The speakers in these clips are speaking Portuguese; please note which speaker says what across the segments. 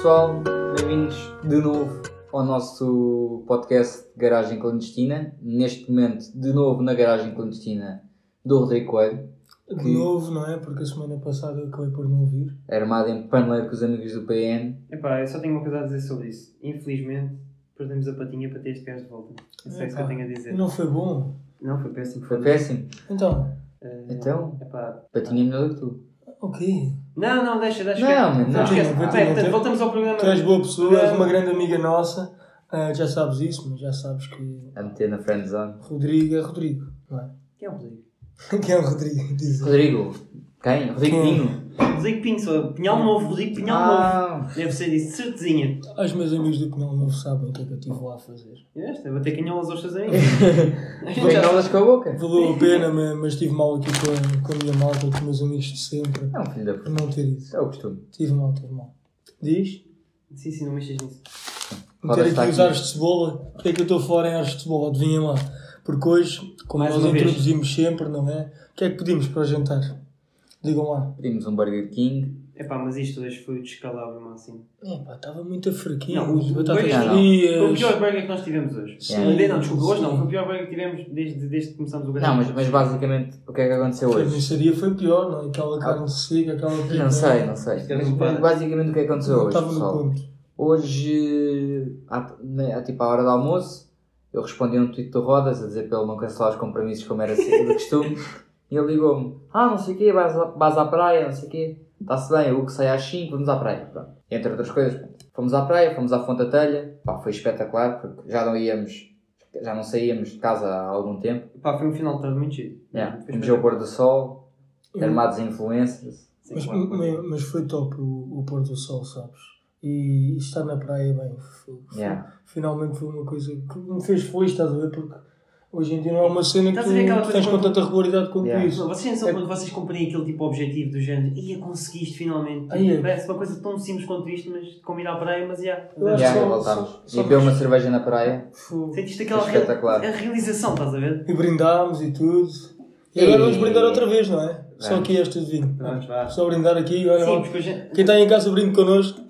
Speaker 1: pessoal, bem-vindos de novo ao nosso podcast Garagem Clandestina. Neste momento, de novo na Garagem Clandestina do Rodrigo Coelho,
Speaker 2: De
Speaker 1: Que-
Speaker 2: novo, não é? Porque a semana passada eu acabei por não ouvir.
Speaker 1: armado em paneleiro com os amigos do PN.
Speaker 3: Epá, eu só tenho uma coisa a dizer sobre isso. Infelizmente, perdemos a patinha para ter este gajo de volta. Isso é isso que eu tenho a dizer.
Speaker 2: Não foi bom.
Speaker 3: Não, foi péssimo.
Speaker 1: Foi péssimo.
Speaker 2: Então,
Speaker 3: Eh,
Speaker 1: Então?
Speaker 3: Epá.
Speaker 1: Patinha melhor do que tu.
Speaker 2: ok.
Speaker 3: Não, não, deixa, deixa.
Speaker 1: Não, mas não.
Speaker 3: esquece.
Speaker 2: Continua,
Speaker 3: Bem, portanto, voltamos ao programa.
Speaker 2: Tu és boa pessoa, és uma grande amiga nossa. Ah, já sabes isso, mas já sabes que
Speaker 1: A meter na friendzone.
Speaker 2: Rodrigo é Rodrigo, não é?
Speaker 3: Quem é o Rodrigo?
Speaker 2: Quem é o Rodrigo? Diz.
Speaker 1: Rodrigo. Quem? Rodrigo
Speaker 2: Quem?
Speaker 1: Pinho.
Speaker 3: Rodrigo Pinho, só Pinhal Novo, Rodrigo Pinhal Novo.
Speaker 1: Ah,
Speaker 3: Deve ser isso, certezinha.
Speaker 2: Os meus amigos do Pinhal Novo sabem o que é que eu estive lá a fazer.
Speaker 3: Este, é bater canholas aos seus amigos. A gente já
Speaker 1: com a boca.
Speaker 2: Valeu a pena, mas, mas estive mal aqui com a, com a minha malta, com os meus amigos de sempre.
Speaker 1: É um filho da
Speaker 2: Por
Speaker 1: puta.
Speaker 2: não ter ido.
Speaker 1: É o costume.
Speaker 2: Tive mal, tive mal. Diz?
Speaker 3: Sim, sim, não mexas nisso.
Speaker 2: Meter
Speaker 1: está
Speaker 2: aqui os
Speaker 1: aqui.
Speaker 2: ares de cebola. Porquê é que eu estou fora em ares de cebola? Adivinhem lá. Porque hoje, como
Speaker 3: Mais
Speaker 2: nós
Speaker 3: uma vez.
Speaker 2: introduzimos sempre, não é? O que é que pedimos para o jantar? Digam lá.
Speaker 1: Pedimos um Burger King.
Speaker 3: Epá, mas isto hoje foi o descalabro máximo.
Speaker 2: Epá, estava muito fraquinho.
Speaker 3: Não, o-
Speaker 2: batatas frias.
Speaker 3: Foi o pior burger que nós tivemos hoje.
Speaker 2: Sim,
Speaker 3: Não, não, desculpa, hoje não. Foi o pior burger que tivemos desde, desde que começamos o
Speaker 1: Não, mas, mas basicamente o que é que aconteceu
Speaker 2: A
Speaker 1: hoje?
Speaker 2: carniçaria foi pior, não é? Aquela carne seca, aquela pica.
Speaker 1: Não sei, não sei.
Speaker 3: É
Speaker 1: Mas, mas basicamente o que é que aconteceu
Speaker 2: Não
Speaker 1: hoje,
Speaker 2: estava no
Speaker 1: pessoal?
Speaker 2: ponto.
Speaker 1: Hoje, à, na- à, tipo, à hora do almoço, eu respondi a um tweet do Rodas a dizer para ele não cancelar os compromissos como era assim, do costume. E ele ligou-me: Ah, não sei o quê, vais, vais à praia, não sei o quê. Está-se bem, o que sai às 5, vamos à praia. Pronto. Entre outras coisas, pronto. fomos à praia, fomos à Fonte da Telha. Pá, foi espetacular, porque já não íamos, já não saíamos de casa há algum tempo.
Speaker 3: Pá, foi um final de tarde muito chido.
Speaker 1: Yeah. O pôr do sol,
Speaker 2: Eu-
Speaker 1: armados em influencers.
Speaker 2: Mas, mas- mas foi top o, o pôr do sol, sabes? E estar na praia, bem, foi-
Speaker 1: Yeah.
Speaker 2: finalmente foi uma coisa que me fez feliz, estás a ver? Porque hoje em dia não é uma cena que tu, tens com tanta regularidade quanto
Speaker 1: Yeah.
Speaker 2: isso.
Speaker 3: Não, vocês não são
Speaker 2: É-
Speaker 3: quando vocês cumprem aquele tipo de objetivo do género ia conseguiste finalmente.
Speaker 2: Aí é.
Speaker 3: Parece uma coisa tão simples quanto isto, mas como ir à praia, mas já.
Speaker 1: Yeah,
Speaker 2: só-
Speaker 1: e voltámos.
Speaker 2: só-
Speaker 1: E
Speaker 2: só
Speaker 1: beber uma cerveja na praia.
Speaker 3: Sentiste aquela
Speaker 1: espetacular.
Speaker 3: a realização, estás a ver?
Speaker 2: E brindámos e tudo. E agora
Speaker 1: E-
Speaker 2: vamos brindar outra vez, não é? Só
Speaker 1: Vamos.
Speaker 2: aqui esta de vinho.
Speaker 3: Vamos, vá.
Speaker 2: Só brindar aqui, olha.
Speaker 3: Sim, porque hoje.
Speaker 2: Quem está em casa brinde connosco.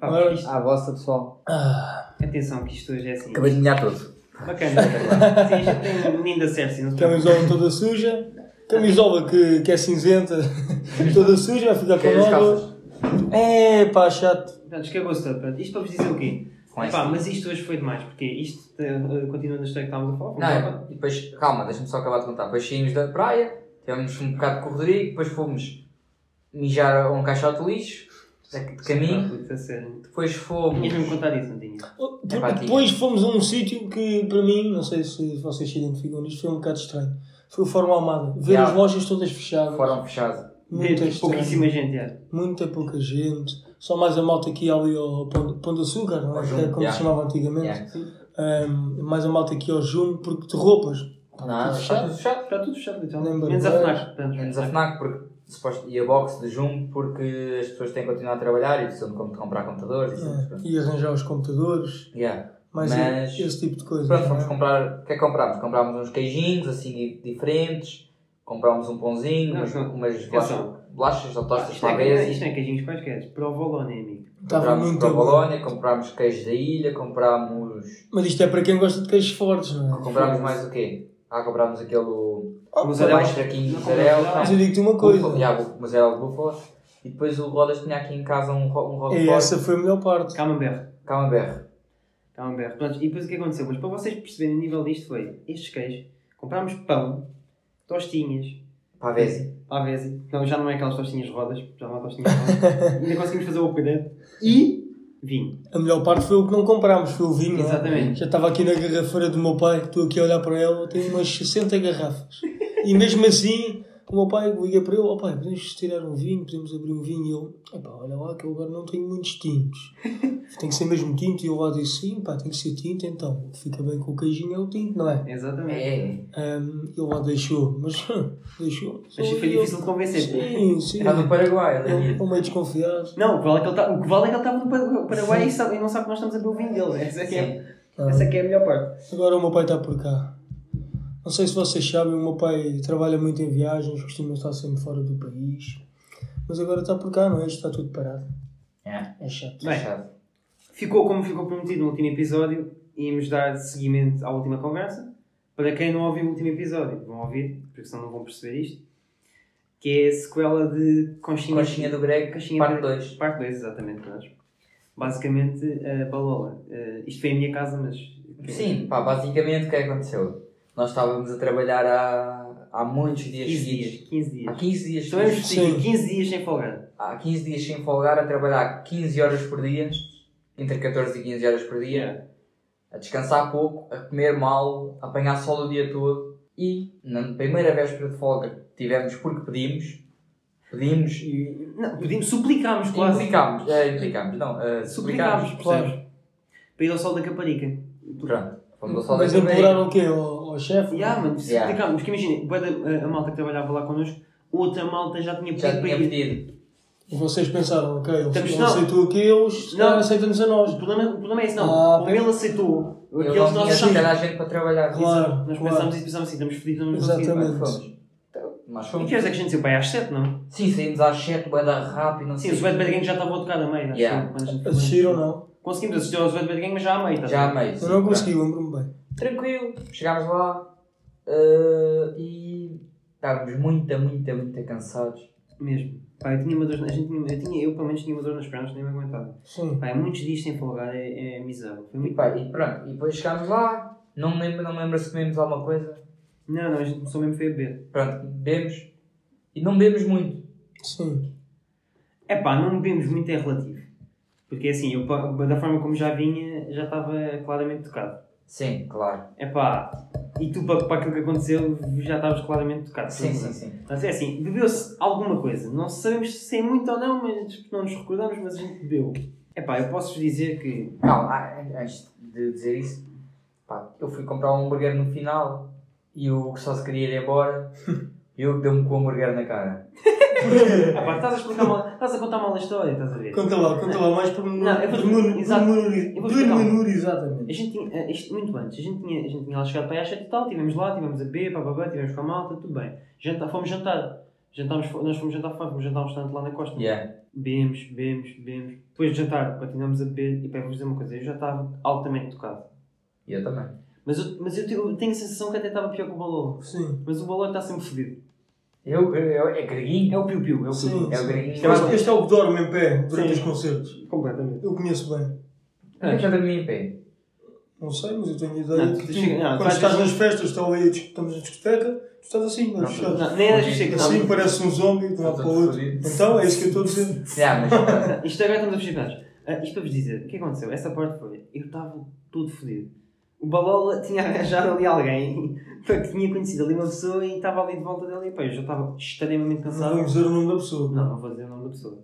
Speaker 3: Pá,
Speaker 2: Agora-
Speaker 3: porque isto-
Speaker 1: À vossa, pessoal.
Speaker 2: Ah,
Speaker 3: Atenção, que isto hoje é assim.
Speaker 1: Acabei de molhar todo.
Speaker 3: Bacana. Sim, já tem um menino da Cersei,
Speaker 2: camisola toda suja. Camisola que, que é cinzenta, toda suja, vai ficar com
Speaker 1: Queres as
Speaker 2: nós. É pá, chato.
Speaker 3: Pronto, escagou-se todo. pronto. Isto para vos dizer o quê?
Speaker 1: Com
Speaker 3: Epá,
Speaker 1: esse-
Speaker 3: mas isto hoje foi demais, porque isto eh, continua na história que estávamos a falar.
Speaker 1: Não, é- e depois, calma, deixa-me só acabar de contar. Depois saímos da praia, tivemos um bocado de Rodrigo, depois fomos mijar a um caixote de lixo, de caminho,
Speaker 3: sério.
Speaker 1: depois fomos.
Speaker 3: Tinhas mesmo contado isso, não tinha?
Speaker 1: Epá, tinha.
Speaker 2: depois fomos a um sítio que, para mim, não sei se vocês se identificam nisto, foi um bocado estranho. Foi o Fórum Almada. Ver
Speaker 1: Yeah.
Speaker 2: as lojas todas fechadas.
Speaker 1: Foram.
Speaker 2: Muito
Speaker 3: Tipo,
Speaker 2: estranho.
Speaker 3: pouquíssima gente, é.
Speaker 2: Muita pouca gente. Só mais a malta aqui ali ao Pão, Pão de Açúcar, não é?
Speaker 1: Jume,
Speaker 2: é como
Speaker 1: yeah.
Speaker 2: se chamava antigamente.
Speaker 1: Yeah.
Speaker 2: Um, mais a malta aqui ao Jume, porque de roupas.
Speaker 1: Não,
Speaker 2: tudo
Speaker 1: está tudo
Speaker 2: fechado.
Speaker 1: fechado.
Speaker 3: Está tudo fechado, então. Menos a. FNAC. portanto.
Speaker 1: Menos a FNAC, porque e a box de Jumbo, porque as pessoas têm que continuar a trabalhar e precisam de comprar computadores e.
Speaker 2: É, e arranjar os computadores.
Speaker 1: Yeah.
Speaker 2: Mais
Speaker 1: Mas-
Speaker 2: esse tipo de coisa.
Speaker 1: Pronto,
Speaker 2: não é?
Speaker 1: fomos comprar. O que é que comprámos? Comprámos uns queijinhos assim di- diferentes, comprámos um pãozinho,
Speaker 3: Não,
Speaker 1: umas,
Speaker 3: não.
Speaker 1: umas bolachas, bolachas ou tostas
Speaker 3: é,
Speaker 1: pavês.
Speaker 3: isto não é queijinhos quaisquer. Provolone, amigo.
Speaker 2: Estava
Speaker 1: Comprámos
Speaker 2: muito
Speaker 1: para a
Speaker 2: bom.
Speaker 1: Comprámos queijo da ilha, comprámos.
Speaker 2: Mas isto é para quem gosta de queijos fortes, não é?
Speaker 1: Comprámos mais o quê? Ah, comprámos aquele.
Speaker 2: Oh,
Speaker 3: mussarela. compramos
Speaker 2: Mas eu digo-te uma coisa.
Speaker 1: búfala, yeah, de búfala. E depois o Rodas tinha aqui em casa um, um
Speaker 2: E
Speaker 1: roquefort.
Speaker 2: essa foi a melhor parte.
Speaker 3: Camembert.
Speaker 1: Camembert.
Speaker 3: Camembert. Pronto, e depois o que aconteceu? Mas para vocês perceberem o nível disto foi estes queijos. Comprámos pão, tostinhas,
Speaker 1: Pavese.
Speaker 3: pavese. Não, já não é aquelas tostinhas rodas. Já não há tostinhas rodas. Ainda conseguimos fazer o upgrade. E vinho.
Speaker 2: A melhor parte foi o que não comprámos, foi o vinho. é?
Speaker 3: Exatamente.
Speaker 2: Já estava aqui na garrafeira do meu pai, estou aqui a olhar para ela, tem umas 60 garrafas. E mesmo assim, o meu pai liga para ele, ó pai, podemos tirar um vinho, podemos abrir um vinho. E ele, epá, olha lá que eu agora não tenho muitos tintos. Tem que ser mesmo tinto. E eu lá disse, sim, pá, tem que ser tinto, então. Fica bem com o queijinho, é o tinto, não é?
Speaker 3: Exatamente.
Speaker 1: É,
Speaker 2: Um, ele lá deixou, mas deixou.
Speaker 3: Mas foi difícil de convencer.
Speaker 2: Sim, sim.
Speaker 1: Está no Paraguai,
Speaker 2: Ele
Speaker 1: ali.
Speaker 2: ficou meio desconfiado.
Speaker 3: Não, o que vale é que ele tá- vale é estava no Par- Paraguai e, sabe- e não sabe que nós estamos a beber o vinho dele. Essa é, que é,
Speaker 2: Ah,
Speaker 3: essa é que é a melhor parte.
Speaker 2: Agora o meu pai está por cá. Não sei se vocês sabem, o meu pai trabalha muito em viagens, costuma estar sempre fora do país. Mas agora está por cá, não é? Isto está tudo parado.
Speaker 1: É. É,
Speaker 2: chato.
Speaker 3: Bem.
Speaker 1: chato.
Speaker 3: Ficou como ficou prometido no último episódio, íamos dar seguimento à última conversa. Para quem não ouviu o último episódio, vão ouvir, porque senão não vão perceber isto. Que é a sequela de Conchinha,
Speaker 1: Conchinha do Greg,
Speaker 3: Conchinha
Speaker 1: parte
Speaker 3: do-
Speaker 1: 2.
Speaker 3: Parte 2, exatamente. Nós. Basicamente, a Balola. Eh, isto foi a minha casa, mas.
Speaker 1: Sim, pá, basicamente o que é que aconteceu? Nós estávamos a trabalhar há, há muitos dias
Speaker 3: 15
Speaker 1: seguidos.
Speaker 3: dias. 15 dias.
Speaker 1: Há 15 dias
Speaker 3: Então
Speaker 1: seguidos.
Speaker 3: discutir 15 dias sem folgar.
Speaker 1: Há 15 dias sem folgar, a trabalhar 15 horas por dia, entre 14 e 15 horas por dia, a descansar pouco, a comer mal, a apanhar sol o dia todo e na primeira véspera de folga tivemos porque pedimos, pedimos e
Speaker 3: Não, pedimos, suplicámos quase.
Speaker 1: implicámos, é, implicámos, não, eh,
Speaker 3: Suplicámos,
Speaker 1: suplicámos,
Speaker 3: percebes? Para ir ao sol da Caparica.
Speaker 1: Pronto, fomos ao sol
Speaker 2: Mas
Speaker 1: da
Speaker 2: imploraram o quê? Ao, chefe?
Speaker 3: Ya, mano,
Speaker 1: Yeah.
Speaker 3: suplicámos. Porque imagina, bué da- a, a malta que trabalhava lá connosco, outra malta já tinha pedido
Speaker 1: Já
Speaker 3: para
Speaker 1: tinha
Speaker 3: ir.
Speaker 1: pedido.
Speaker 2: E vocês pensaram, ok, ele
Speaker 3: Estamos-
Speaker 2: ele
Speaker 3: não.
Speaker 2: aceitou aqueles, se calhar
Speaker 3: Não.
Speaker 2: aceita-nos a nós.
Speaker 3: O problema, o problema é esse, não.
Speaker 2: Ah,
Speaker 3: Como ele aceitou,
Speaker 1: Ele
Speaker 3: aqueles
Speaker 1: não
Speaker 3: nós
Speaker 1: tinha
Speaker 3: achámos.
Speaker 1: toda a gente para trabalhar.
Speaker 2: Claro.
Speaker 3: Nós
Speaker 2: claro.
Speaker 3: pensámos e pensámos assim, estamos fodidos, não vamos
Speaker 2: Exatamente.
Speaker 3: conseguir.
Speaker 1: Fomos. Então, Nós
Speaker 3: E
Speaker 1: fomos.
Speaker 3: que horas é que a gente saiu? Pai, às 7, não?
Speaker 1: Sim, saímos às 7, bué da rápido, não
Speaker 3: Sim,
Speaker 1: sei.
Speaker 3: o Sweat Bad Gang já estava a tocar a meio. acho
Speaker 1: Yeah.
Speaker 3: eu, quando a gente foi.
Speaker 2: Assistiram não?
Speaker 3: Conseguimos assistir ao Sweat Bad Gang, mas já a meio. tá
Speaker 1: Já
Speaker 3: a ver?
Speaker 1: a meio.
Speaker 2: Eu
Speaker 1: sim,
Speaker 2: não consegui, lembro-me bem.
Speaker 1: Tranquilo, chegámos lá eh, e estávamos muito, muito, muito cansados.
Speaker 3: Mesmo. Pá, eu tinha uma dor, a gente tinha, eu, tinha, eu pelo menos tinha uma dor nas pernas, nem me aguentava.
Speaker 2: Sim.
Speaker 3: Pá, é muitos dias sem folgar, é, é miserável. Foi
Speaker 1: E,
Speaker 3: muito...
Speaker 1: pá, e pronto, e depois chegámos lá, não me lembro, não me lembro se comemos alguma coisa.
Speaker 3: Não, não, a gente começou mesmo foi a beber.
Speaker 1: Pronto, bebemos e não bebemos muito.
Speaker 2: Sim.
Speaker 3: É pá, não bebemos muito é relativo. Porque assim, eu da forma como já vinha, já estava claramente tocado.
Speaker 1: Sim, claro.
Speaker 3: É pá, e tu para, para aquilo que aconteceu já estavas claramente tocado.
Speaker 1: Sim, sim, sim.
Speaker 3: Mas é assim, bebeu-se alguma coisa. Não sabemos se é muito ou não, mas não nos recordamos, mas a gente bebeu. É pá, eu posso-vos dizer que.
Speaker 1: Não, ah, antes de dizer isso, pá, eu fui comprar um hambúrguer no final e o Hugo só se queria ir embora e Hugo deu-me com o hambúrguer na cara.
Speaker 3: Ah pá, estás a explicar mal, estás a contar mal a história, estás a ver?
Speaker 2: Conta lá, conta lá mais menor,
Speaker 3: A
Speaker 2: exatamente.
Speaker 3: gente tinha, eh, isto muito antes, a gente tinha, a gente tinha lá chegado para 7 e tal, estivemos lá, estivemos a beber, bababá, estivemos com a malta, tudo bem. Janta, fomos jantar. Jantámos, nós fomos jantar fora, fomos jantar a um restaurante lá na costa.
Speaker 1: Yeah.
Speaker 3: Bebemos, bebemos, bebemos. Depois de jantar, continuamos a beber e para vos dizer uma coisa, eu já estava altamente tocado.
Speaker 1: E eu também.
Speaker 3: Mas eu, mas eu, tenho- eu tenho a sensação que até estava pior que o balão.
Speaker 2: Sim.
Speaker 3: Mas o balão está sempre fodido.
Speaker 1: Eu, eu, eu- é greguinho.
Speaker 3: É o piu-piu, é o
Speaker 2: Sim.
Speaker 3: piu-piu.
Speaker 1: É o greguinho.
Speaker 2: Este, este é o que dorme em pé durante
Speaker 3: Sim.
Speaker 2: os concertos.
Speaker 3: Completamente.
Speaker 2: Eu conheço bem.
Speaker 1: Eu já dormi em pé.
Speaker 2: Não sei, mas eu tenho ideia
Speaker 3: Não,
Speaker 2: que
Speaker 3: tu chega- não,
Speaker 2: quando estás nas festas, estão ali, estamos na discoteca, tu estás assim, mas fechado.
Speaker 3: Não, nem era isto
Speaker 2: Assim
Speaker 3: que
Speaker 2: parece um zombie de um lado para o outro. Então é isso que eu estou a dizer.
Speaker 1: Yeah, mas,
Speaker 3: Isto agora estamos a fugir uh, Isto para vos dizer, o que aconteceu? Essa parte foi, eu estava todo fodido. O Balola tinha arranjado ali alguém que tinha conhecido ali uma pessoa e estava ali de volta dele e pá, eu já estava extremamente
Speaker 2: Não
Speaker 3: cansado.
Speaker 2: vamos dizer o nome da pessoa.
Speaker 3: Não, não vou dizer o nome da pessoa.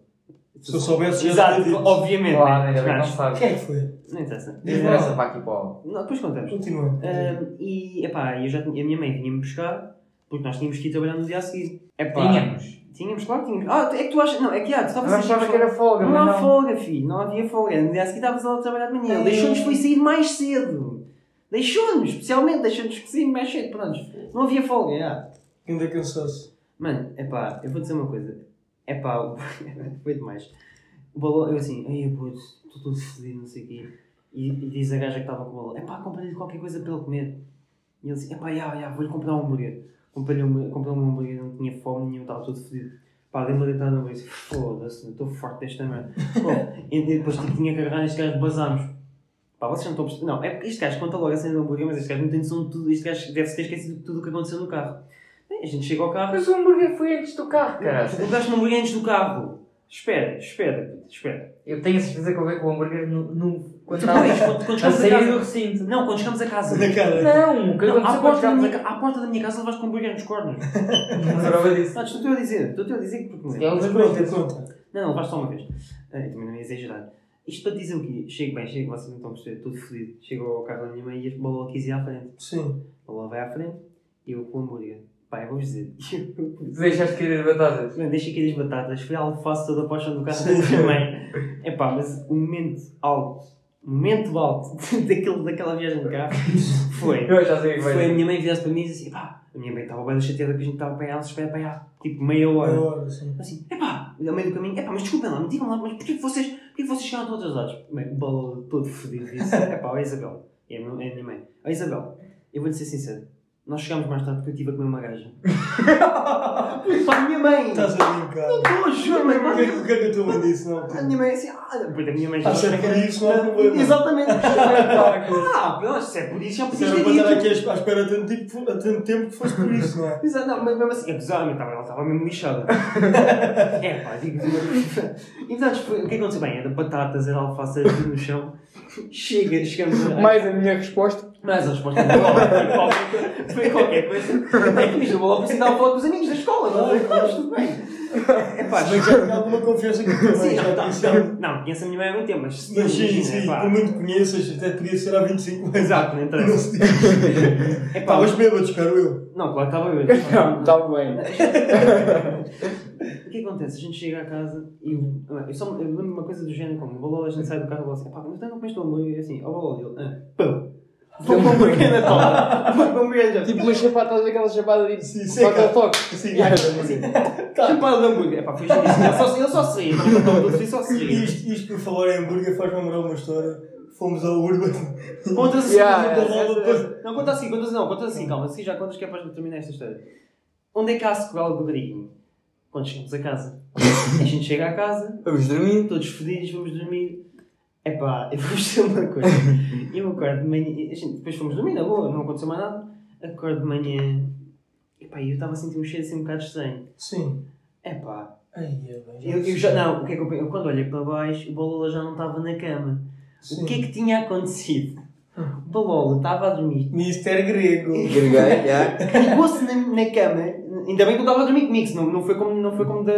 Speaker 2: Se eu soubesse, já
Speaker 3: Exato, obviamente.
Speaker 1: claro,
Speaker 3: né?
Speaker 1: ainda bem que não
Speaker 3: Mas,
Speaker 1: sabes.
Speaker 2: Quem é que foi?
Speaker 3: Não interessa.
Speaker 1: Não interessa para aqui para o.
Speaker 3: Não, depois contamos.
Speaker 2: Continua.
Speaker 3: Um, e epá, eu já tinha, a minha mãe vinha-me buscar porque nós tínhamos que ir trabalhar no dia a seguir. Epá,
Speaker 1: Tínhamos.
Speaker 3: Tínhamos, claro que tínhamos. Ah, é que tu achas. Não, é que ah, tu estavas
Speaker 1: Eu achava que era folga,
Speaker 3: Não
Speaker 1: mas
Speaker 3: há
Speaker 1: não.
Speaker 3: folga, filho. Não havia folga. No dia a seguir estavas lá a trabalhar de manhã. Ele deixou-nos foi sair mais cedo. Deixou-nos, especialmente, deixou-nos sair mais cedo. Pronto. Não havia folga, já.
Speaker 2: Ainda é cansaço.
Speaker 3: Mano, epá, eu vou dizer uma coisa. Epá, foi demais. O balão, eu assim, ai, puto, estou todo fodido, não sei o quê. E, e diz a gaja que estava com o balão, epá, compra-lhe qualquer coisa para ele comer. E ele assim, epá, já, já, vou-lhe comprar um hambúrguer. Comprei-lhe um, comprei um hambúrguer, não tinha fome nenhuma, estava todo fodido. Pá, dei-me a deitar no hambúrguer, foda-se, estou farto desta merda. Pô, e depois tipo, tinha que agarrar este gajo, basámos. Pá, vocês não estão a perceber. Não, é porque este gajo conta logo a cena do hambúrguer, mas este gajo não tem noção de tudo. Este gajo deve-se ter esquecido de tudo o que aconteceu no carro. Bem, a gente chega ao carro,
Speaker 1: Mas o hambúrguer foi antes do carro, cara.
Speaker 3: Colocaste um hambúrguer antes do carro. Espera, espera, puto, espera.
Speaker 1: Eu tenho a certeza que eu com o hambúrguer no, no, quando
Speaker 3: isto quando, quando
Speaker 1: a
Speaker 3: chegamos a
Speaker 1: sair do
Speaker 3: casa.
Speaker 1: recinto.
Speaker 3: Não, quando chegamos a casa.
Speaker 2: Na cara.
Speaker 1: Não, o que
Speaker 3: Não, à, porta da minha, à porta da minha casa levaste com um hambúrguer nos cornos.
Speaker 1: Não lembrava disso.
Speaker 3: Não, estou-te a dizer, estou-te a dizer porque me
Speaker 1: É
Speaker 3: lembro.
Speaker 1: o-
Speaker 2: conta, conta.
Speaker 3: Não, não, levaste só uma vez. Ah, eu também não ia exagerar. Isto para dizer o quê? Chego bem, chego, vocês não estão a perceber, todo fodido. Chego ao carro da minha mãe e a bola quis ir à frente.
Speaker 2: Sim.
Speaker 3: A bola vai à frente e eu com o hambúrguer. Pá, eu vou-vos dizer.
Speaker 1: Deixaste cair as batatas.
Speaker 3: Não, deixa aqui as batatas, foi a alface toda a paixão do carro da minha mãe. É pá, mas o momento alto, o momento alto daquele, daquela viagem de carro foi.
Speaker 1: Eu já sei vai
Speaker 3: Foi a minha mãe virar-se para mim e disse assim: pá, a minha mãe estava bem chateada que a gente estava para ela, espera para ela, tipo meia hora.
Speaker 2: Agora, sim.
Speaker 3: Assim, epá, ao meio do caminho, epá, mas desculpem lá, me digam lá, mas porquê que vocês, porquê que vocês chegaram todos atrasados? Bem, bolo todo fodido disse, epá, ó Isabel, é é a minha mãe, ó Isabel, eu vou-lhe ser sincero, nós chegámos mais tarde porque eu estive a comer uma gaja. Pá, a minha mãe!
Speaker 2: Estás a brincar.
Speaker 3: Estou, juro, mãe,
Speaker 2: O que é que- que é que a tua mãe disse? Não,
Speaker 3: a minha mãe assim, ah, depois a minha mãe
Speaker 2: Ah, se é por isso, não há problema.
Speaker 3: Exatamente. ah, pronto, se é por isso, já
Speaker 2: Se era
Speaker 3: ter
Speaker 2: para estar
Speaker 3: dito.
Speaker 2: aqui à espera há tanto tempo, há tanto tempo que fosse por isso, não é?
Speaker 3: Exato, não, mas mesmo assim, apesar, ela estava mesmo lixada. é pá, digo Então, foi- o que aconteceu? Bem, era batatas, era alface, era no chão. Chega, chegamos a.
Speaker 1: Mais a minha resposta.
Speaker 3: Mas a resposta não foi qualquer, foi qualquer coisa. É que isto vou logo para a falar com os amigos da escola, não é? Mas tudo bem. É pá,
Speaker 2: que já tinha alguma confiança a tua mãe,
Speaker 3: Sim,
Speaker 2: já
Speaker 3: não,
Speaker 2: conheci
Speaker 3: não,
Speaker 2: ela.
Speaker 3: não, não, conheço a minha mãe há muito tempo, mas
Speaker 2: Mas sim,
Speaker 3: imagina,
Speaker 2: sim,
Speaker 3: pá.
Speaker 2: por muito que conheças, até podia ser há 25 anos.
Speaker 3: Exato, não
Speaker 2: Não
Speaker 3: interessa. É pá,
Speaker 2: Estavas bêbado, caro eu.
Speaker 3: Não, claro que estava eu.
Speaker 1: Não, está bem.
Speaker 3: O que acontece? A gente chega a casa e eu, eu, só, eu lembro uma coisa do género como o Balol, a gente sai do carro e fala assim: pá, mas tu não comeste o hambúrguer? E assim, ó Balol, ele, ah, pão. Vou para o hambúrguer na tola. Vou para o hambúrguer.
Speaker 1: Tipo uma chapada, estás aquela chapada tipo.
Speaker 2: Sim,
Speaker 1: Toque ao toque.
Speaker 2: Sim,
Speaker 3: Chapada de hambúrguer. É pá. Ele só, ele só tudo, só ria.
Speaker 2: Isto, isto por falar em hambúrguer faz-me lembrar uma história. Fomos ao Urban.
Speaker 3: Conta assim.
Speaker 1: Yeah,
Speaker 3: conta-
Speaker 1: yeah,
Speaker 3: Não, conta assim, conta assim, não, conta assim, calma, assim já contas que é para terminar esta história. Onde é que há a sequela do Griguinho? Quando chegamos a casa. A gente chega à casa,
Speaker 1: Vamos dormir.
Speaker 3: todos fodidos, vamos dormir. Epá, eu vou dizer uma coisa. Eu acordo de manhã, a gente, depois fomos dormir, na boa, não aconteceu mais nada. Acordo de manhã, epá, eu estava a sentir um cheiro assim um bocado estranho.
Speaker 2: Sim.
Speaker 3: Epá,
Speaker 2: Ai, é bem,
Speaker 3: eu, eu já, não, o que é que eu, eu quando olhei para baixo, o Balola já não estava na cama.
Speaker 2: Sim.
Speaker 3: O que é que tinha acontecido? O Balola estava a dormir,
Speaker 2: Mister Grego.
Speaker 1: Já.
Speaker 3: ligou-se na, na cama, ainda bem que não estava a dormir comigo, senão não foi como, não foi como da,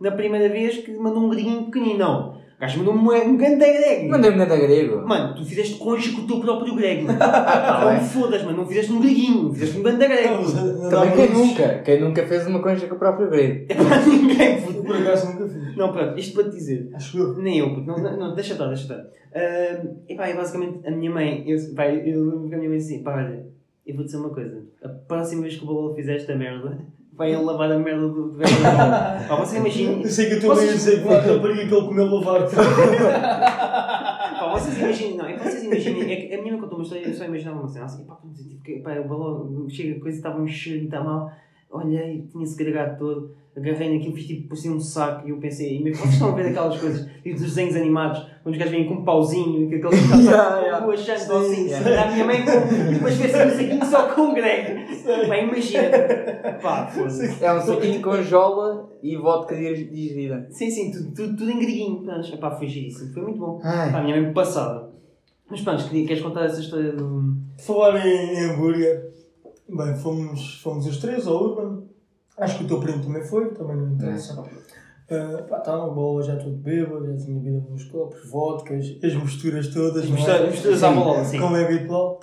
Speaker 3: da primeira vez que mandou um griguinho pequenino, não. O gajo mandou um, um grande grego.
Speaker 1: Mandei-me nada grego.
Speaker 3: Mano, tu fizeste concha com o teu próprio grego.
Speaker 1: Ah,
Speaker 3: Não me fodas, mano. Não fizeste um greguinho. Fizeste um grande grego.
Speaker 1: Também quem nunca? Quem nunca fez uma concha com o próprio grego?
Speaker 3: É para ninguém, puto.
Speaker 2: por acaso nunca fiz.
Speaker 3: Não, pronto. Isto para te dizer.
Speaker 2: Acho eu.
Speaker 3: Nem eu, puto. Não, não, não, deixa estar, deixa estar. Uh, e pá, é basicamente a minha mãe. Eu, pá, eu lembro que a minha mãe disse assim: pá, olha, eu vou dizer uma coisa. A próxima vez que o Balão fizer esta merda, vai ele lavar a merda do, bola. Pá, você imagina.
Speaker 2: Eu sei que a tua mãe ia
Speaker 3: Vocês-
Speaker 2: dizer que a rapariga que ele comeu lavar.
Speaker 3: Pá, vocês imaginem, não, é que vocês imaginem, é que a minha mãe contou uma história e eu só imaginava uma cena assim, pá, que, pá, o balão, chega a coisa, estava um cheiro, está mal, olhei, tinha-se gregado todo, agarrei naquilo, fiz tipo, pus um saco e eu pensei, e mesmo, vocês estão a ver aquelas coisas, tipo dos desenhos animados, quando os gajos vêm com um pauzinho, que aqueles que
Speaker 1: Yeah, yeah.
Speaker 3: estão achando
Speaker 1: Sim,
Speaker 3: assim,
Speaker 1: yeah.
Speaker 3: a minha mãe com, e depois fez um saquinho só com o grego, pá, imagina, pá.
Speaker 1: É um saquinho com jola e vodka digerida.
Speaker 3: Sim, sim, tudo, tudo, tudo em greguinho, pronto, pá, foi giríssimo, foi muito bom.
Speaker 1: Ai.
Speaker 3: Pá, a minha mãe passada. Mas pronto, queres contar essa história do.
Speaker 2: Falar em, em hambúrguer. Bem, fomos, fomos os três ao Urban. Acho que o teu primo também foi, também não interessa. Uh, tá uma boa, já tudo bêbado, já tinha bebido alguns copos, vodkas, as misturas todas. não é?
Speaker 3: Misturas misturas à bola, sim.
Speaker 2: Como é habitual.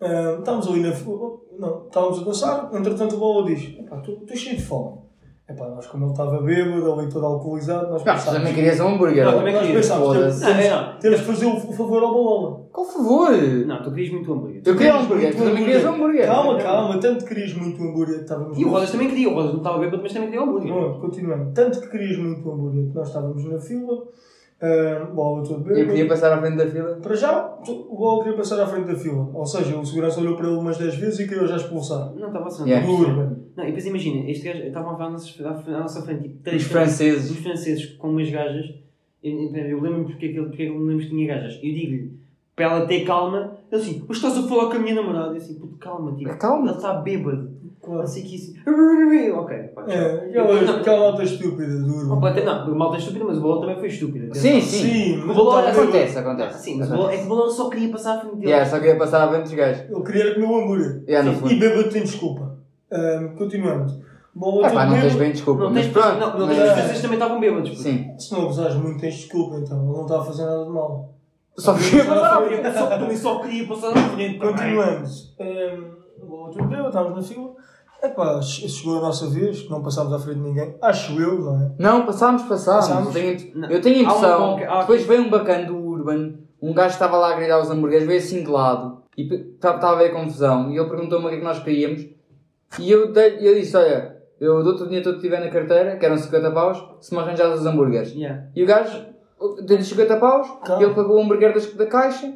Speaker 2: Uh, estávamos ali na. Não, estávamos a dançar, entretanto o Bola diz: Epá, tu tu cheio de fome. Epá, nós, como ele estava bêbado, ali todo alcoolizado, nós pensámos.
Speaker 1: também querias um hambúrguer.
Speaker 3: Não, também
Speaker 2: Nós
Speaker 3: queria.
Speaker 2: pensámos: temos, que fazer o, favor ao Bola.
Speaker 1: Qual favor?
Speaker 3: Não, tu querias muito hambúrguer.
Speaker 1: Eu queria um hambúrguer, tu também querias um hambúrguer.
Speaker 2: Calma, calma, tanto querias muito o hambúrguer que estávamos
Speaker 3: E o Rodas também queria, o Rodas não estava bêbado, mas também queria hambúrguer.
Speaker 2: Pronto, continuando. Tanto que querias muito o hambúrguer que nós estávamos na fila, ah, bola todo
Speaker 1: Eu podia
Speaker 2: bêbado.
Speaker 1: passar à frente da fila.
Speaker 2: Para já, o bola queria passar à frente da fila. Ou seja, o segurança olhou para ele umas 10 vezes e queria já expulsar.
Speaker 3: Não, estava assim.
Speaker 1: Yeah.
Speaker 2: Do Urban.
Speaker 3: Não, e depois imagina, este gajo, estavam a falar à nossa, frente, tipo, três
Speaker 1: Os franceses.
Speaker 3: os franceses com umas gajas. Eu, eu, eu lembro-me porque, é que ele- porque é que eu me lembro que tinha gajas. Eu digo-lhe, para ela ter calma, ele assim, mas estás a falar com a minha namorada? Eu assim, puto, calma, tipo,
Speaker 1: Calma.
Speaker 3: ele está bêbado. Não
Speaker 2: Claro.
Speaker 3: o que isso. Ok, pá, tchau.
Speaker 2: É, aquela,
Speaker 3: Não,
Speaker 2: aquela nota estúpida do Urban.
Speaker 3: Completa- Não, malta é estúpido, mas o Bola também foi estúpido.
Speaker 1: Sim, sim.
Speaker 2: Sim,
Speaker 3: O
Speaker 2: mas estava
Speaker 1: Acontece, acontece.
Speaker 3: Sim, mas o é que o Bola só queria passar à frente dele.
Speaker 1: Yeah, só queria passar à frente dos gajos.
Speaker 2: Ele queria comer o hambúrguer.
Speaker 1: Yeah, no
Speaker 2: E
Speaker 1: fundo.
Speaker 2: bêbado tem desculpa. Ah, continuando. Bola
Speaker 1: Ah, pá, não tens bem desculpa.
Speaker 3: Não
Speaker 1: Mas
Speaker 3: tens
Speaker 1: pronto.
Speaker 3: Não, não
Speaker 1: mas-
Speaker 3: tens franceses também estavam bêbados. puto.
Speaker 1: Sim.
Speaker 2: Se não gozares muito, tens desculpa então. Ele não está a fazer nada de mal.
Speaker 1: Só queria passar à frente.
Speaker 3: Eu só, também só queria passar à frente.
Speaker 2: Continuamos. Um, o outro deu, estávamos na fila. Epá, che- chegou a nossa vez, não passámos à frente de ninguém. Acho eu, não é?
Speaker 1: Não, passámos, passámos.
Speaker 2: Passámos?
Speaker 1: Tenho-. Eu tenho a
Speaker 3: Há uma
Speaker 1: impressão.
Speaker 3: há-
Speaker 1: Depois veio um bacana do Urban, um gajo estava lá a gritar os hambúrgueres, veio assim de lado e estava a haver confusão. E ele perguntou-me o que é que nós queríamos. E eu, dei- eu disse: Olha, eu dou-te o dinheiro todo que tiver na carteira, que eram 50 paus, se me arranjares os hambúrgueres.
Speaker 3: Yeah.
Speaker 1: E o gajo deu-lhe 50 paus,
Speaker 2: Calma.
Speaker 1: ele pagou o hambúrguer da caixa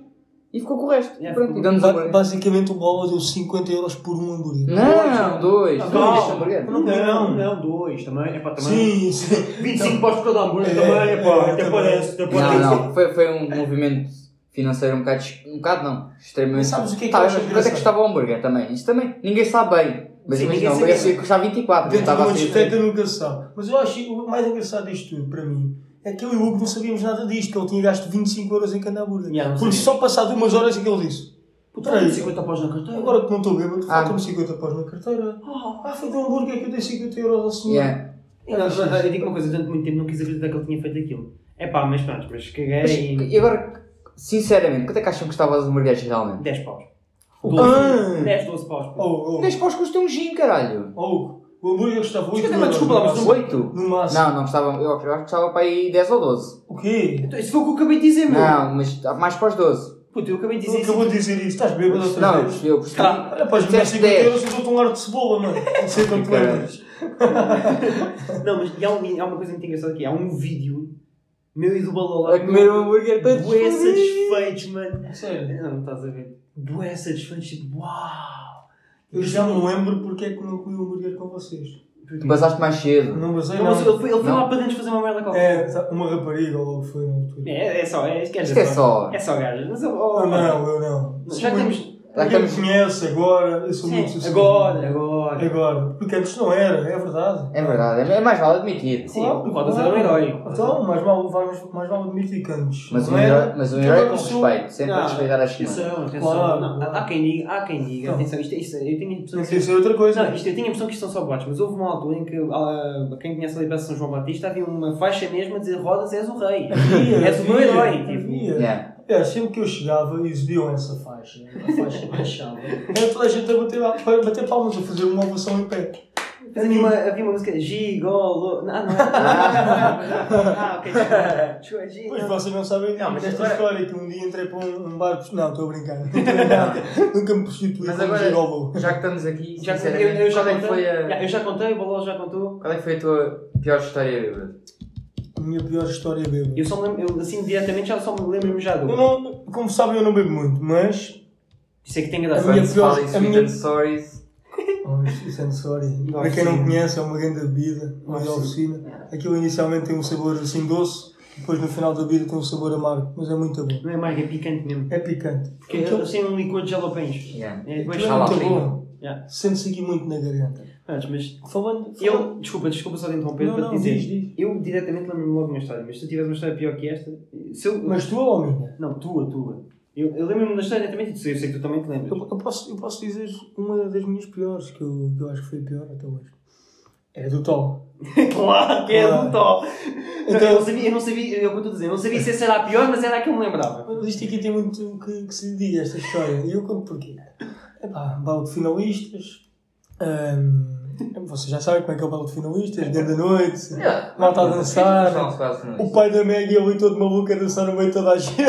Speaker 1: e ficou com o resto.
Speaker 3: Yeah,
Speaker 1: pronto,
Speaker 3: ficou
Speaker 1: e damos
Speaker 2: Ba-
Speaker 1: hambúrguer.
Speaker 2: basicamente o Bola deu 50 euros por um hambúrguer.
Speaker 1: Não, dois.
Speaker 2: Ah,
Speaker 1: dois
Speaker 2: não.
Speaker 1: hambúrguer.
Speaker 2: Não,
Speaker 3: Não, não, dois também. É pá, também.
Speaker 2: Sim, sim.
Speaker 3: 25 paus por cada hambúrguer
Speaker 2: É,
Speaker 3: também. É pá,
Speaker 2: é,
Speaker 3: até parece. Parece.
Speaker 1: Não, não, foi, foi um movimento financeiro um bocado, um bocado não, extremamente.
Speaker 2: Mas sabes o que é que
Speaker 1: Tá,
Speaker 2: eu
Speaker 1: mas quanto é que custava o hambúrguer também? Isto também, ninguém sabe bem. Mas
Speaker 3: Sim,
Speaker 1: imagina,
Speaker 3: ninguém
Speaker 1: o hambúrguer custar 24,
Speaker 2: Dentro de
Speaker 1: estava
Speaker 2: uma
Speaker 1: a ser-
Speaker 2: discoteca nunca se sabe. Mas eu acho o mais engraçado disto tudo, para mim, é que eu e o Hugo não sabíamos nada disto, que ele tinha gasto 25 euros em cada hambúrguer.
Speaker 3: Yeah, não
Speaker 2: Porque só passado umas horas é que ele disse.
Speaker 3: Puta,
Speaker 2: Peraí.
Speaker 3: 50 paus na carteira.
Speaker 2: Agora que não estou bêbado,
Speaker 1: Ah.
Speaker 2: faltam-me 50 paus na carteira. Ah, foi de um hambúrguer que eu dei 50 euros ao senhor.
Speaker 1: Yeah.
Speaker 3: Eu, eu, eu digo uma coisa, durante muito tempo não quis acreditar que ele tinha feito aquilo. É pá, mas pronto, mas caguei
Speaker 1: Mas,
Speaker 3: e.
Speaker 1: e agora, sinceramente, quanto é que acham que custava os hambúrgueres realmente?
Speaker 3: 10 paus.
Speaker 2: Ah.
Speaker 3: 10, 12 paus. pô.
Speaker 2: Oh, oh,
Speaker 1: 10 paus custa um gin, caralho.
Speaker 2: oh, o hambúrguer custava 8
Speaker 3: Desculpa,
Speaker 2: euros.
Speaker 3: desculpa lá, mas
Speaker 2: máximo.
Speaker 1: 8?
Speaker 2: No máximo.
Speaker 1: Não, não custava, eu, eu acho que custava para aí 10 ou 12.
Speaker 2: O quê?
Speaker 3: Então, Isso foi o que eu acabei de dizer, meu.
Speaker 1: Não, mas mais para os 12.
Speaker 3: Puta, eu acabei de dizer
Speaker 2: acabou
Speaker 3: isso.
Speaker 2: de dizer isso. Estás bêbado outra
Speaker 1: Não, eu
Speaker 2: vez?
Speaker 1: percebi, eu percebi.
Speaker 3: Tá.
Speaker 2: Olha, podes me dar
Speaker 1: Disseste
Speaker 2: 50
Speaker 1: 10.
Speaker 2: euros e dou-te um ar de cebola, mano. Não sei quanto lembras.
Speaker 3: Não, mas há, um- há uma coisa muito engraçada aqui. Há um vídeo meu e do Balola.
Speaker 1: A comer um hambúrguer todo
Speaker 3: Bué satisfeitos, mano.
Speaker 2: Sério.
Speaker 3: Não, não estás a ver. Bué satisfeitos, tipo, uau.
Speaker 2: Eu já me lembro porque é que não comi um hambúrguer com vocês.
Speaker 1: Tu passaste mais cedo.
Speaker 2: Não basei,
Speaker 3: Não, ele foi, ele foi
Speaker 1: Não.
Speaker 3: lá para dentro fazer uma merda qualquer.
Speaker 2: É, uma rapariga ou o que foi altura.
Speaker 3: É, é só, é, dizer,
Speaker 1: é só.
Speaker 3: É só gajas. Mas, oh,
Speaker 2: Eu
Speaker 3: oh,
Speaker 2: não, eu não.
Speaker 3: Já temos.
Speaker 2: Muito-
Speaker 1: Já
Speaker 2: Quem me conhece agora, eu sou
Speaker 3: Sim,
Speaker 2: muito sociável.
Speaker 3: agora, agora.
Speaker 2: Agora. Porque antes não era, é verdade.
Speaker 1: É verdade, é mais vale admitir.
Speaker 3: Sim, o Rodas era um herói.
Speaker 2: Então, mais vale, mais, mais vale admitir que antes.
Speaker 1: Mas
Speaker 2: não
Speaker 1: um herói, mas um herói
Speaker 2: agora
Speaker 1: com
Speaker 2: sou-
Speaker 1: respeito, sempre a
Speaker 3: Não,
Speaker 1: respeitar as senhoras.
Speaker 3: Atenção, atenção.
Speaker 2: Claro,
Speaker 3: Não,
Speaker 2: claro.
Speaker 3: Há quem diga, há quem diga,
Speaker 2: Não.
Speaker 3: atenção, isto, isto, eu tenho a impressão que
Speaker 2: que ser outra coisa.
Speaker 3: Não, isto, eu tinha a impressão que isto são só boatos, mas houve uma altura em que ah, quem conhece ali para São João Batista havia uma faixa mesmo a dizer Rodas és o rei. És o meu herói. Tipo.
Speaker 1: Yeah.
Speaker 2: É, sempre que eu chegava e exibiam essa faixa, a faixa baixava, era toda a gente a bater, a bater palmas, a fazer uma ovação em pé.
Speaker 3: Mas havia uma, havia uma música Gigolo. Ah, não? Ah, ok.
Speaker 2: Pois
Speaker 3: não.
Speaker 2: vocês não sabem
Speaker 3: Não, mas agora-
Speaker 2: história que um dia entrei para um, um bar. Não, estou a brincar. Não. Nunca me prostituí
Speaker 1: Mas agora-
Speaker 2: gigolo.
Speaker 1: Já que estamos aqui,
Speaker 3: Já, eu, eu, já
Speaker 1: é que
Speaker 3: contei,
Speaker 1: foi a,
Speaker 3: eu já contei, o Baló já contou.
Speaker 1: qual é que foi a tua pior história?
Speaker 2: A minha pior história é bêbada.
Speaker 3: Eu só me lembro, eu, assim diretamente já só me lembro-me já do.
Speaker 2: Eu não, como sabem, eu não bebo muito, mas.
Speaker 3: Isso é que tem
Speaker 2: A
Speaker 3: graça.
Speaker 2: minha
Speaker 1: Quando se
Speaker 2: pior- a
Speaker 1: Sweet
Speaker 2: minha-
Speaker 1: and Stories,
Speaker 2: Oh, é.
Speaker 3: Não,
Speaker 2: Para quem não conhece, é uma grande bebida, uma de oficina. Aquilo inicialmente tem um sabor assim doce, depois no final da bebida tem um sabor amargo, mas é muito bom.
Speaker 3: Não é mais, é picante mesmo.
Speaker 2: É picante.
Speaker 3: Porque
Speaker 2: Aquilo-
Speaker 3: eles têm um licor de jalapeños.
Speaker 1: yeah.
Speaker 3: É, depois
Speaker 2: é muito bom.
Speaker 3: Yeah.
Speaker 2: Sente-se aqui muito na garganta.
Speaker 3: Antes, mas
Speaker 2: Falando. falando-
Speaker 3: eu, desculpa, desculpa só de interromper
Speaker 2: Não,
Speaker 3: para
Speaker 2: não,
Speaker 3: te dizer.
Speaker 2: diz, diz.
Speaker 3: Eu diretamente lembro-me logo de uma história, mas se tu tiveres uma história pior que esta, se eu.
Speaker 2: Mas tu ou minha?
Speaker 3: Não, tua, tua. Eu, eu lembro-me da história diretamente e eu sei que tu também te lembras.
Speaker 2: Eu, eu posso, eu posso dizer uma das minhas piores, que eu, que eu acho que foi a pior até hoje. É do Tom.
Speaker 3: claro que é
Speaker 2: Claro.
Speaker 3: do top!
Speaker 2: Então-
Speaker 3: eu não sabia, eu não sabia, é eu estou a dizer, não sabia se essa era a pior, mas era a que eu me lembrava.
Speaker 2: Mas isto aqui tem muito que, que se lhe diga, esta história. E eu conto porquê. Epá, balde de finalistas. Ahm, vocês já sabem como é que é o balde de finalistas, dentro da noite.
Speaker 1: Yeah.
Speaker 2: Malta a dançar.
Speaker 1: Faz não.
Speaker 2: O pai da Maggie ali todo maluco a dançar no meio de toda a gente.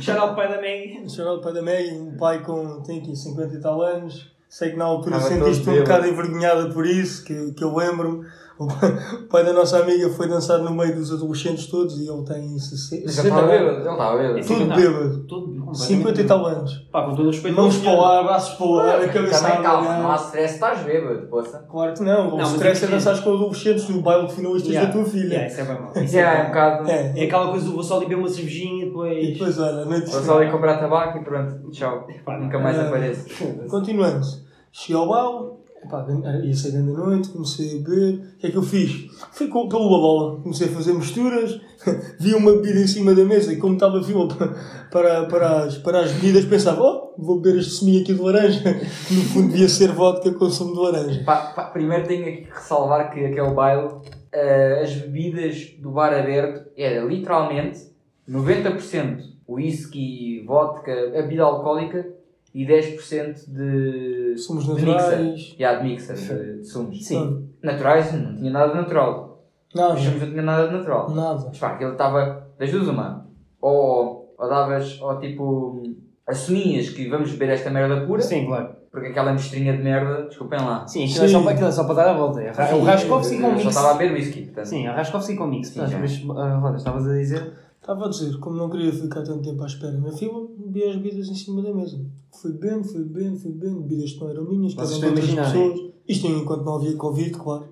Speaker 3: Shout out pai da Maggie.
Speaker 2: Chorou o pai da Maggie, um pai com tem aqui 50 e tal anos. Sei que na altura sentiste um bocado envergonhada por isso, que, que eu lembro-me. O pai, da nossa amiga foi dançar no meio dos adolescentes todos e ele tem 60
Speaker 1: Mas já estava bêbado, ele estava bêbado.
Speaker 2: Tudo bêbado.
Speaker 3: Todo, completamente
Speaker 2: 50 e tal anos.
Speaker 3: Pá, com todo o respeito.
Speaker 2: Mãos para o ar, braços para o ar, a cabeça
Speaker 1: Também calma, não há stress, estás bêbado, poça.
Speaker 2: Claro que não, o
Speaker 3: Não,
Speaker 2: stress é dançar com adolescentes no baile de finalistas
Speaker 3: Yeah.
Speaker 2: da tua filha.
Speaker 3: Yeah, isso é bem mau. Isso
Speaker 1: é um bocado.
Speaker 2: É.
Speaker 3: É aquela coisa do vou só ali beber uma cervejinha e depois.
Speaker 2: E depois, olha, noite
Speaker 1: Vou só ali comprar tabaco e pronto, tchau.
Speaker 3: Pá,
Speaker 1: Nunca mais
Speaker 2: Ah.
Speaker 1: apareço.
Speaker 2: Continuando, cheguei ao baile, epá, ia grande da noite, comecei a beber. O que é que eu fiz? Fui pelo bola, comecei a fazer misturas, vi uma bebida em cima da mesa e como estava pa- para, para, as, para as bebidas, pensava, oh, vou beber este suminho aqui de laranja, no fundo devia ser vodka com sumo de laranja.
Speaker 1: Pá, pá, primeiro tenho que ressalvar que aquele baile, eh, as bebidas do bar aberto era literalmente 90% whisky, vodka, a bebida alcoólica e 10% de,
Speaker 2: Somos
Speaker 1: de
Speaker 2: naturais.
Speaker 1: mixer. Yeah, de mixer, de, de sumos.
Speaker 3: Sim.
Speaker 1: Naturais, não tinha nada de natural.
Speaker 2: Não,
Speaker 1: Os sumos não tinha nada de natural.
Speaker 2: nada.
Speaker 1: Mas pá, aquilo estava das duas uma. Ou, ou davas, ou tipo, assumias que vamos beber esta merda pura,
Speaker 3: Sim, claro.
Speaker 1: porque aquela mestrinha de merda, desculpem lá.
Speaker 3: Sim, aquilo é só, aquilo é só para dar a volta. É, o Raskovski com mix.
Speaker 1: só estava a beber whisky, portanto.
Speaker 3: Sim, é o Raskovski com mix.
Speaker 1: Sim,
Speaker 3: mas, ah, Rodas, estavas a dizer.
Speaker 2: Estava a dizer, como não queria ficar tanto tempo à espera na fila, bebi as bebidas em cima da mesa. Fui bebendo, fui bebendo, fui bebendo, bebidas que não eram minhas, que eram de outras pessoas. Isto enquanto não havia Covid, claro.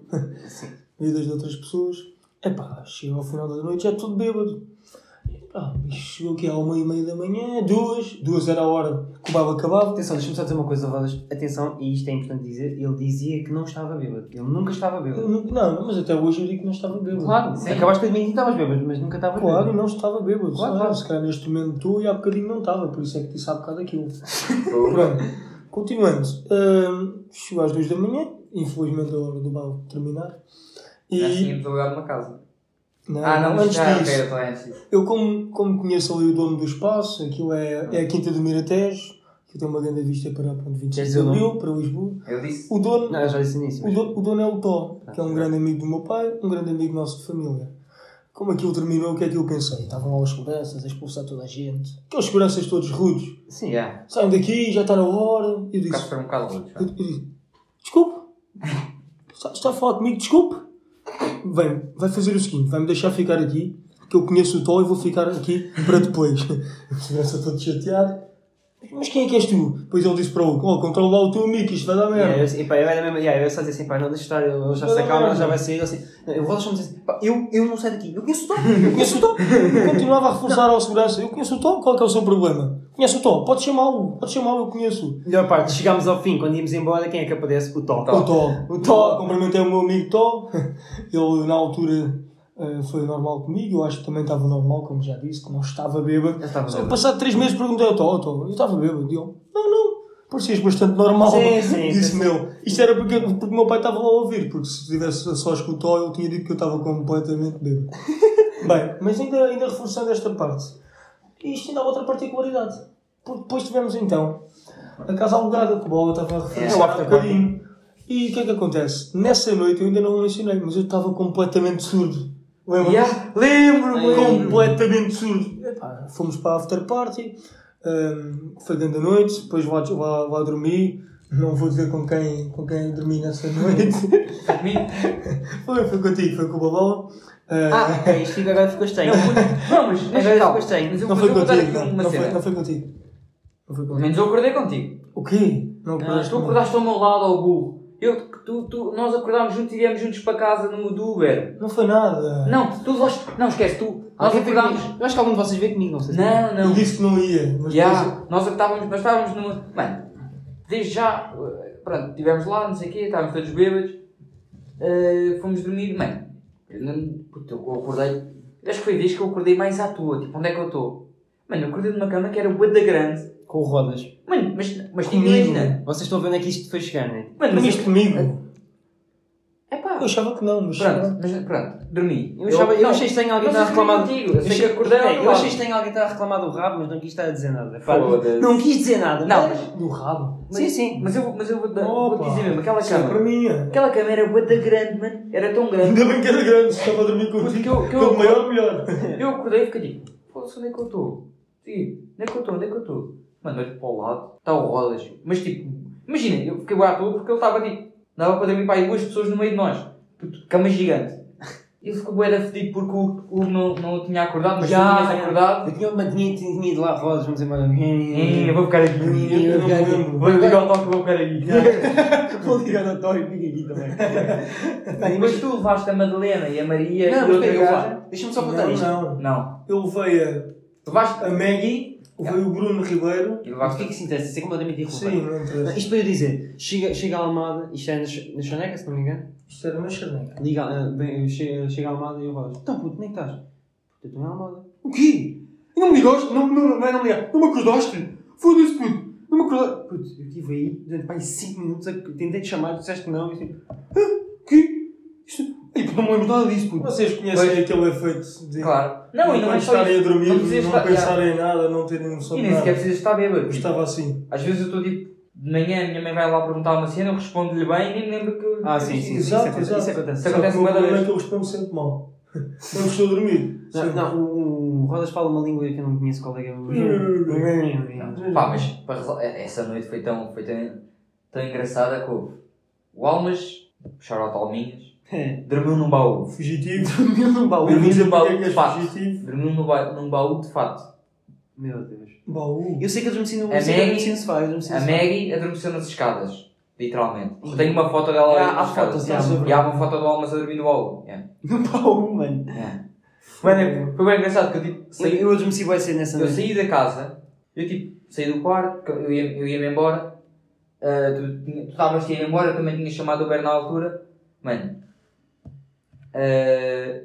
Speaker 3: Sim.
Speaker 2: Bebidas de outras pessoas. Epá, chega ao final da noite, já é tudo bêbado. Ah, chegou aqui à uma e meia da manhã, duas, duas era a hora que o babo acabava.
Speaker 3: Atenção, deixa-me só dizer uma coisa, Rodas. Atenção, e isto é importante dizer. Ele dizia que não estava bêbado. Ele nunca estava bêbado.
Speaker 2: nu- Não, mas até hoje eu digo que não estava bêbado.
Speaker 3: Claro,
Speaker 1: Sim.
Speaker 3: acabaste de admitir que estavas bêbado, mas nunca estavas
Speaker 2: Claro,
Speaker 3: bêbado.
Speaker 2: não estava bêbado.
Speaker 3: Claro, claro.
Speaker 2: Se calhar neste momento estou e há bocadinho não estava, por isso é que disse há bocado aquilo. Pronto, continuando. Hum, chegou às duas da manhã, infelizmente a hora do bal terminar. E.
Speaker 1: Já tínhamos alugado uma casa.
Speaker 2: Não,
Speaker 1: Ah, não,
Speaker 2: antes
Speaker 1: já,
Speaker 2: disso,
Speaker 1: ok, é antes disso.
Speaker 2: eu como, como conheço ali o dono do espaço, aquilo é, é a Quinta do Miratejo, que tem uma grande vista para pronto, 25
Speaker 3: Queres
Speaker 2: de
Speaker 3: dizer o
Speaker 2: Abril, para Lisboa.
Speaker 1: Eu disse.
Speaker 2: O dono,
Speaker 3: Não, já disse nisso.
Speaker 2: o, dono, o dono é o Tó, que é um grande amigo do meu pai, um grande amigo nosso de família. Como aquilo terminou, o que é que eu pensei? Estavam lá os seguranças a expulsar toda a gente. Aqueles seguranças todos rudes.
Speaker 3: Sim.
Speaker 1: Yeah.
Speaker 2: Saem daqui, já está na hora. Eu
Speaker 1: O
Speaker 2: disse,
Speaker 1: caso foi um bocado
Speaker 2: disse, desculpe, está, está a falar comigo, desculpe. Vem, vai fazer o seguinte, vai-me deixar ficar aqui, que eu conheço o Tó e vou ficar aqui para depois. O segurança todo chateado. Mas quem é que és tu? Depois ele disse para o oh, controla lá o teu amigo, isto vai dar
Speaker 3: Yeah,
Speaker 2: merda.
Speaker 3: eu, e, pá, eu era mesmo, yeah, eu só dizer assim, pá, não deixa estar, ele já se acalma, já vai sair, assim, não, eu vou deixar-me dizer assim, pá, eu, eu não saio daqui, eu conheço o Tom, eu
Speaker 2: Conheço o. Eu continuava a reforçar ao segurança. Eu conheço o Tó, qual é, é o seu problema? Conheço o Tó, pode chamá-lo, pode chamá-lo, eu conheço.
Speaker 3: Melhor parte, chegámos ao fim, quando íamos embora, quem é que aparece? O Tom.
Speaker 2: O Tó.
Speaker 3: O Tó.
Speaker 2: Cumprimentei o meu amigo Tó. Ele, na altura, eh, foi normal comigo. Eu acho que também estava normal, como já disse, que não estava bêbado.
Speaker 3: Eu estava bêbado.
Speaker 2: passado três meses perguntei ao Tó, "Oh, Tó, eu estava bêbado. E ele, não, não, parecias bastante normal.
Speaker 3: Sim, sim,
Speaker 2: Disse-me
Speaker 3: sim.
Speaker 2: ele. Isto era porque, porque o meu pai estava lá a ouvir, porque se tivesse só com Tó, ele tinha dito que eu estava completamente bêbado. Bem, mas ainda, ainda reforçando esta parte, isto ainda há outra particularidade. Porque depois tivemos então a casa alugada, que o Bola estava a
Speaker 3: É,
Speaker 2: reforçar há
Speaker 3: after
Speaker 2: bocadinho. E o que é que acontece? Nessa noite eu ainda não mencionei, mas eu estava completamente surdo. Lembra?
Speaker 1: Yeah.
Speaker 2: Lembro-me,
Speaker 3: Lembro.
Speaker 2: completamente surdo. Fomos para a after party, hum, foi grande a noite, depois lá, lá, lá dormi. Não vou dizer com quem, com quem dormi nessa noite.
Speaker 1: Foi comigo?
Speaker 2: foi, foi contigo, foi com o Babola.
Speaker 3: Ah, ok, isto fica- agora ficou estranho.
Speaker 1: Mas
Speaker 3: Agora ficou estranho.
Speaker 1: Mas eu,
Speaker 2: não
Speaker 1: mas
Speaker 2: foi
Speaker 1: vou
Speaker 2: contigo, não, foi, não foi contigo. Não foi
Speaker 1: Pelo menos eu acordei contigo.
Speaker 2: O quê? Não
Speaker 1: Ah,
Speaker 2: acordaste
Speaker 1: tu
Speaker 2: comigo?
Speaker 1: acordaste ao meu lado, ao burro. Eu, tu, tu, nós acordámos juntos e viemos juntos para casa no Uber.
Speaker 2: Não foi nada.
Speaker 1: Não, tu foste. Não, esquece, tu. Nós acordámos.
Speaker 3: Eu acho que algum de vocês veio comigo, não sei se
Speaker 1: Não,
Speaker 2: Eu
Speaker 1: não.
Speaker 2: disse que não ia. Mas
Speaker 1: Já, nós estávamos, nós estávamos numa. Mano, desde já, eh, pronto, estivemos lá, não sei o quê, estávamos todos bêbados, eh, fomos dormir, mano, eu, não, puta, eu acordei, acho que foi vez que eu acordei mais à toa, tipo, onde é que eu estou? Mano, eu acordei numa cama que era bué da grande,
Speaker 3: Com rodas.
Speaker 1: mano, mas, mas
Speaker 2: Comigo.
Speaker 1: imagina,
Speaker 3: Vocês estão a ver onde é que isto foi chegar, não é?
Speaker 1: mano, mas
Speaker 2: Dormiste
Speaker 1: eu,
Speaker 2: comigo?
Speaker 1: é pá,
Speaker 2: Eu achava que não, mas.
Speaker 1: pronto, mas pronto, dormi.
Speaker 3: Eu, achava, eu
Speaker 1: não,
Speaker 3: achei estranho alguém estar a reclamar.
Speaker 1: contigo, eu sei que acordei teu
Speaker 3: eu achei estranho alguém estar a reclamar do rabo, mas não quis estar a dizer nada. Pá,
Speaker 1: Foda-se.
Speaker 3: não quis dizer nada.
Speaker 1: Não,
Speaker 3: mas-
Speaker 2: Do rabo.
Speaker 3: Sim, sim.
Speaker 1: Mas eu, mas eu vou,
Speaker 2: Opa.
Speaker 1: vou dizer mesmo, aquela
Speaker 2: é
Speaker 1: cama,
Speaker 2: para mim. é.
Speaker 1: aquela cama era bué da grande, mano, era tão grande.
Speaker 2: Ainda bem que era grande, se estava a dormir contigo.
Speaker 1: eu- eu-
Speaker 2: Quanto maior, melhor.
Speaker 1: Eu acordei e fiquei tipo, foda-se, onde é que eu estou? Sim, onde é que eu estou? Onde é que eu estou? Mano, olho para o lado, está o Rodas. Mas tipo, imagina, eu fiquei à toa porque ele estava tipo, dava para dormir para aí duas pessoas no meio de nós. Puto, Cama gigante. Ele ficou da fedido porque o Hugo não, não tinha acordado, mas
Speaker 3: Já,
Speaker 1: tu tinhas
Speaker 3: já.
Speaker 1: acordado.
Speaker 3: Eu tinha, mas tinha, tinha, tinha ido lá, Rodas, vamos embora.
Speaker 1: Eu vou ficar aqui.
Speaker 2: Eu não me lembro.
Speaker 1: Vou ligar o toque e vou ficar aqui.
Speaker 3: Vou ligar ao Tó e fica aqui também.
Speaker 1: Depois tu levaste a Madalena e a Maria
Speaker 3: Não,
Speaker 1: e
Speaker 3: mas
Speaker 1: outra gaja.
Speaker 3: vou- deixa-me só contar isto.
Speaker 2: Não, não.
Speaker 1: Não.
Speaker 2: Eu levei a,
Speaker 1: Levaste.
Speaker 2: a Maggie, levei o Bruno Ribeiro.
Speaker 1: E
Speaker 3: O
Speaker 1: levaste.
Speaker 3: que é que se interessa? Isso é completamente irrelevante.
Speaker 2: Sim, não interessa.
Speaker 3: Isto para eu dizer, chega, chega a Almada, isto é na, na Chaneca, se não me engano.
Speaker 2: Isto era na charneca.
Speaker 3: Liga, ah, bem, chega, chega a Almada e eu falo, então puto, nem estás? Puto, eu estou em Almada. O quê? E não me ligaste? Não, não, não, não, é não me ligaste. Não me acordaste? Foda-se, puto. Não me acordaste. Puto, eu estive aí durante pá, 5 minutos, a- tentei te chamar, disseste que não, e assim, ah, o. Ei, puto, não me lembro nada disso, puto.
Speaker 2: Vocês conhecem
Speaker 1: Pois.
Speaker 2: aquele efeito de.
Speaker 1: Claro. Não, e não é
Speaker 2: Enquanto
Speaker 1: só
Speaker 2: estarem a
Speaker 1: isso.
Speaker 2: dormir,
Speaker 1: Não
Speaker 2: não,
Speaker 1: precisas estar-
Speaker 2: pensarem em nada, não terem noção
Speaker 1: E
Speaker 2: de
Speaker 1: nem sequer
Speaker 2: nada.
Speaker 1: precisas estar bêbado.
Speaker 2: Eu estava assim.
Speaker 1: Às vezes eu estou tipo, de manhã a minha mãe vai lá perguntar uma cena, eu respondo-lhe bem e nem me lembro que eu.
Speaker 3: Ah, sim, sim,
Speaker 2: Exato,
Speaker 3: isso,
Speaker 2: exato.
Speaker 3: isso acontece.
Speaker 1: Isso acontece
Speaker 2: Só que o meu
Speaker 1: bué da
Speaker 2: problema
Speaker 1: vez.
Speaker 2: é que eu respondo sempre mal. Quando estou a dormir.
Speaker 3: Não,
Speaker 2: sempre.
Speaker 3: não, o, o Rodas fala uma língua que eu não conheço qual é que é.
Speaker 1: Pá, mas para resol- essa noite foi tão, foi tão tão engraçada que houve. O Almas, shout Alminhas,
Speaker 3: É.
Speaker 1: dormiu num baú.
Speaker 2: Fugitivo.
Speaker 3: Dormiu num baú.
Speaker 1: Dormiu num baú
Speaker 2: é
Speaker 1: de fato.
Speaker 2: fugitivo.
Speaker 1: Dormiu num, ba num baú de fato.
Speaker 3: Meu Deus.
Speaker 2: Baú.
Speaker 3: Eu sei que eles me ensinam
Speaker 1: A Maggie-
Speaker 3: ensinam
Speaker 1: A. Maggie adormeceu nas escadas. Literalmente. Eu tenho uma foto dela
Speaker 3: Ah,
Speaker 1: nas
Speaker 3: há
Speaker 1: escadas.
Speaker 3: fotos.
Speaker 1: E há uma foto do Almas a dormir no baú. Yeah.
Speaker 3: Num baú, mano.
Speaker 1: Yeah. Mano, é- foi bem engraçado que eu tipo,
Speaker 3: Eu,
Speaker 1: saí,
Speaker 3: eu adormeci vai ser nessa
Speaker 1: eu
Speaker 3: noite.
Speaker 1: saí da casa, eu tipo, saí do quarto, eu ia- eu ia-me embora, ah, tu tinha- tu estavas a ir embora, eu também tinha chamado o Uber na altura. Mano, ah,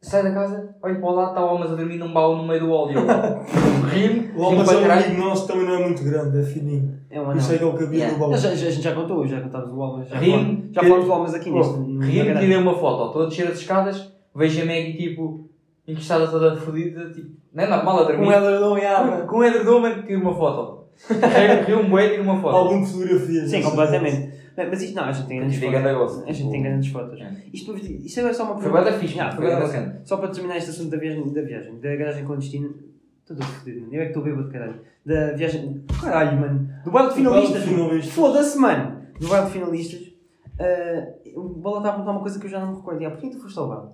Speaker 1: saio da casa, olho para o lado, está o Almas a dormir num baú no meio do óleo. Eu Ri-me,
Speaker 2: O Almas é um amigo nosso, também não é muito grande, é fininho.
Speaker 3: É um anão.
Speaker 2: isso é que ele cabia
Speaker 1: Yeah.
Speaker 2: no baú.
Speaker 3: Já, a gente já contou, já contámos o Almas. Já, já falamos do Almas aqui
Speaker 2: Oh,
Speaker 3: neste. garagem.
Speaker 1: tirei uma foto, estou a descer as escadas, vejo a Maggie tipo, encostada toda fodida, tipo, não é normal a dormir.
Speaker 3: Com ela não é
Speaker 1: Com, com o edredom, tiro uma foto. Rio-me bué, tiro uma foto.
Speaker 2: Algum fotografia.
Speaker 3: Sim, completamente. Não, Mas isto não, a gente tem grandes fotos. A gente tem grandes fotos.
Speaker 1: É.
Speaker 3: Isto, isto agora é só uma
Speaker 1: Foi
Speaker 3: pergunta.
Speaker 1: da fixe,
Speaker 3: Yeah,
Speaker 1: foi
Speaker 3: foi
Speaker 1: cena.
Speaker 3: Só para terminar este assunto da viagem, da viagem, da garagem clandestina. Estou todo fodido, mano. Eu é que estou bêbado, caralho. Da viagem. Caralho, mano. Do baile de finalistas.
Speaker 2: finalistas.
Speaker 3: Foda-se, mano. Do baile de finalistas. ah, o Bola está a perguntar uma coisa que eu já não me recordo. Yeah, Porquê tu foste ao baile?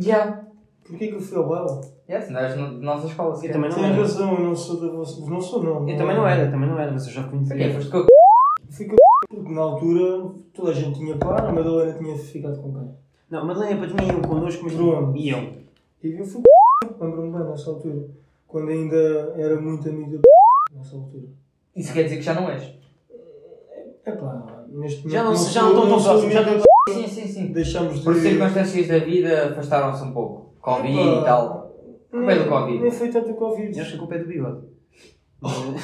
Speaker 1: Yeah.
Speaker 2: Porquê que eu fui ao baile?
Speaker 1: Yes, nós na nossa escola.
Speaker 3: Eu também não
Speaker 2: Tem
Speaker 3: era.
Speaker 2: razão, eu não sou da vossa. Não sou, não.
Speaker 3: Eu também não era, também não era, mas eu já
Speaker 1: Porquê?
Speaker 3: conhecia.
Speaker 1: Foste com
Speaker 2: Fui com porque na altura toda a gente tinha par, a Madalena tinha ficado com quem?
Speaker 3: Não, Madalena para tinha iam connosco, mas
Speaker 2: Bruno.
Speaker 3: iam.
Speaker 2: E eu fui lembro-me bem nessa altura. Quando ainda era muito amigo da nessa altura.
Speaker 1: Isso quer dizer que já não és?
Speaker 2: É pá, neste momento.
Speaker 3: Já não, já não estão tão próximos. Já estão-
Speaker 1: Sim, sim, sim.
Speaker 2: Deixamos de.
Speaker 1: Por circunstâncias da vida afastaram-se um pouco. Covid e tal. Como é do Covid?
Speaker 2: Nem foi tanto o Covid.
Speaker 3: Eu acho que a culpa é do bigode.
Speaker 2: O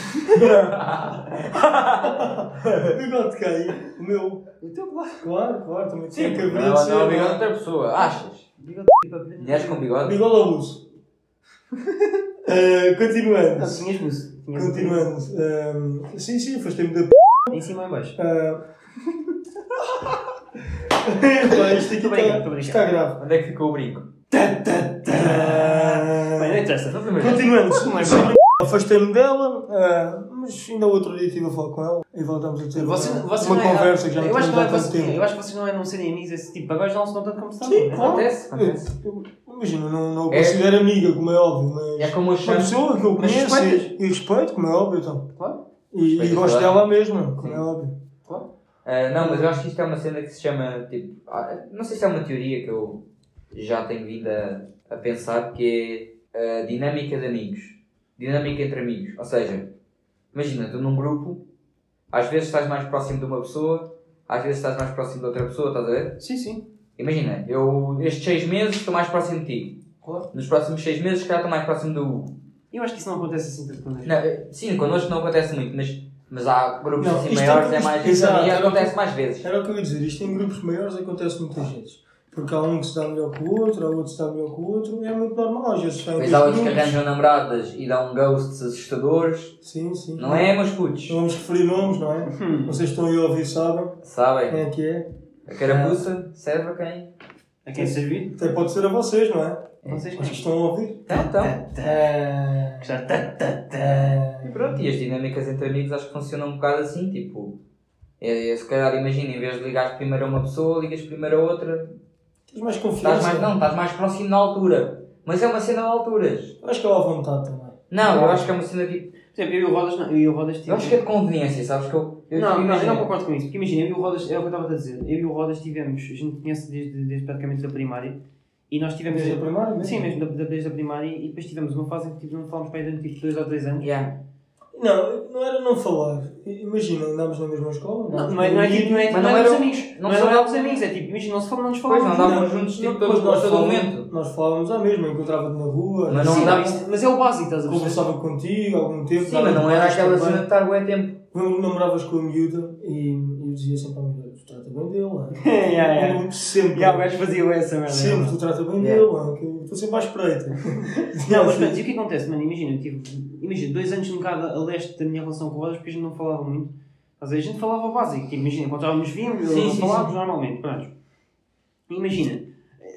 Speaker 2: bigode de quem? O meu.
Speaker 3: O teu claro.
Speaker 2: Claro, claro, também tinha
Speaker 1: Sim,
Speaker 2: que
Speaker 1: porque
Speaker 2: haver
Speaker 1: não,
Speaker 2: ser.
Speaker 1: não, bigode de
Speaker 2: é?
Speaker 1: outra pessoa. Achas?
Speaker 3: Bigode tipo a ver.
Speaker 1: Mulheres com bigode?
Speaker 2: Bigode ao uso. Uh, continuando.
Speaker 3: Não, tinhas buço. Tinhas
Speaker 2: Continuando. Um, sim, sim, afastei-me da p.
Speaker 3: Em cima ou em baixo?
Speaker 2: Uh... Pá, isto aqui está, está grave.
Speaker 1: Onde é que ficou o brinco?
Speaker 3: Bem, não interessa.
Speaker 1: Não te
Speaker 3: Não é
Speaker 2: Afastei-me dela, uh, mas ainda outro dia estive a falar com ela e voltamos a ter
Speaker 3: Você,
Speaker 2: uma,
Speaker 3: você
Speaker 2: uma
Speaker 3: não é-
Speaker 2: conversa que já não
Speaker 3: eu acho, que não
Speaker 2: há
Speaker 3: é,
Speaker 2: tanto
Speaker 3: você-
Speaker 2: tempo.
Speaker 3: eu acho que vocês não é não serem amigos esse tipo. Agora não se não tanto como estão.
Speaker 2: Sim,
Speaker 3: não é?
Speaker 2: claro.
Speaker 1: Acontece, acontece.
Speaker 2: Eu- eu- Imagina, não, não
Speaker 1: É-
Speaker 2: considero amiga, como é óbvio, mas
Speaker 1: É como eu
Speaker 2: uma pessoa que eu
Speaker 3: Mas
Speaker 2: conheço
Speaker 3: respeitas?
Speaker 2: e, e respeito, como é óbvio, então.
Speaker 3: Claro.
Speaker 2: E, e
Speaker 1: Respeitas
Speaker 2: gosto dela mesma, como
Speaker 1: Sim.
Speaker 2: é óbvio.
Speaker 1: Ah, não, mas eu acho que isto é uma cena que se chama, tipo, ah, não sei se é uma teoria que eu já tenho vindo a, a pensar, que é a dinâmica de amigos. Dinâmica entre amigos. Ou seja, imagina, tu num grupo, às vezes estás mais próximo de uma pessoa, às vezes estás mais próximo de outra pessoa, estás a ver?
Speaker 3: Sim, sim.
Speaker 1: Imagina, eu estes seis meses estou mais próximo de ti.
Speaker 3: Claro.
Speaker 1: Nos próximos seis meses, se calhar estou mais próximo do Hugo.
Speaker 3: Eu acho que isso não acontece assim tanto quando
Speaker 1: Não, sim, connosco não acontece muito, mas, mas há grupos
Speaker 2: Não,
Speaker 1: assim
Speaker 2: é-
Speaker 1: maiores, é,
Speaker 2: isto-
Speaker 1: mais.
Speaker 2: exato,
Speaker 1: e acontece mais vezes.
Speaker 2: Era o que eu ia dizer, isto em grupos maiores acontece muitas vezes. Porque há um que se dá melhor que o outro, há outro que se dá melhor que o outro, é muito normal, às vezes
Speaker 1: Depois há outros que arranjam namoradas e dão ghosts assustadores.
Speaker 2: Sim, sim.
Speaker 1: Não é, meus putos?
Speaker 2: Não vamos referir nomes, não é?
Speaker 3: Hum.
Speaker 2: Vocês estão aí a ouvir, sabem
Speaker 1: Sabem?
Speaker 2: quem é que é.
Speaker 1: A carapuça serve a quem?
Speaker 3: A quem servir?
Speaker 2: Até pode ser a vocês, não é?
Speaker 3: Vocês
Speaker 2: Acho que estão a ouvir.
Speaker 1: Então, então.
Speaker 3: Já tá, tá, tá.
Speaker 2: É...
Speaker 1: E pronto, e as dinâmicas entre amigos acho que funcionam um bocado assim, tipo. É, é, se calhar imagina, em vez de ligares primeiro a uma pessoa, ligas primeiro a outra.
Speaker 2: Tens mais
Speaker 1: Estás
Speaker 2: confiança.
Speaker 1: mais, não, estás mais próximo na altura. Mas é uma cena de alturas.
Speaker 2: Eu acho que é à vontade também.
Speaker 1: Não, eu acho que é uma cena tipo.
Speaker 3: Por exemplo, eu e o Rodas, não, eu e o Rodas tipo.
Speaker 1: Eu acho que é de conveniência, sabes? Que eu, eu
Speaker 3: não, não, eu não concordo com isso. Porque imagina, eu e o Rodas, é o que eu estava a dizer. Eu e o Rodas tivemos, a gente conhece desde, desde praticamente da primária. E nós tivemos.
Speaker 2: Desde a primária mesmo?
Speaker 3: Sim, mesmo desde a primária. E depois tivemos uma fase em que tipo, não falámos para aí durante tipo 2 ou 3 anos.
Speaker 1: Yeah.
Speaker 2: Não, não era não falar. Imagina, andámos na mesma escola.
Speaker 3: Não, não é, não é tipo, não é,
Speaker 1: Mas
Speaker 3: não
Speaker 1: não
Speaker 3: é
Speaker 1: era-
Speaker 3: dos amigos.
Speaker 1: não
Speaker 3: Não, é dos amigos, é tipo, imagina, não se falamos, não nos
Speaker 1: Pois não
Speaker 3: falávamos.
Speaker 1: andávamos
Speaker 2: Não,
Speaker 1: juntos
Speaker 2: não,
Speaker 1: tipo, todos,
Speaker 2: mas nós
Speaker 1: todo
Speaker 2: falávamos-
Speaker 1: momento.
Speaker 2: Nós falávamos à mesma, encontrava-te na rua,
Speaker 1: Mas não
Speaker 3: Sim,
Speaker 1: andava-
Speaker 3: mas, é o básico, estás a perceber?
Speaker 2: conversava contigo algum tempo.
Speaker 1: Sim, mas não era aquela cena de estar bué tempo.
Speaker 2: Lembro-me que namoravas com a miúda e eu dizia sempre à miúda: trata bem dele, não é?
Speaker 3: Yeah, yeah.
Speaker 2: Eu Sempre.
Speaker 3: Já, o gajo fazia essa merda.
Speaker 2: Sempre, tu trata bem
Speaker 1: Yeah.
Speaker 2: dele, é? Que eu estou sempre à espreita.
Speaker 3: Não, mas pronto, e o que acontece, mano? Imagina, eu tive, imagina, dois anos um bocado a leste da minha relação com o Rodas porque a gente não falava muito. Mas a gente falava básico, tipo, imagina, encontrávamos, víamos,
Speaker 1: Sim, sim,
Speaker 3: falávamos
Speaker 1: sim.
Speaker 3: normalmente, pronto. Imagina,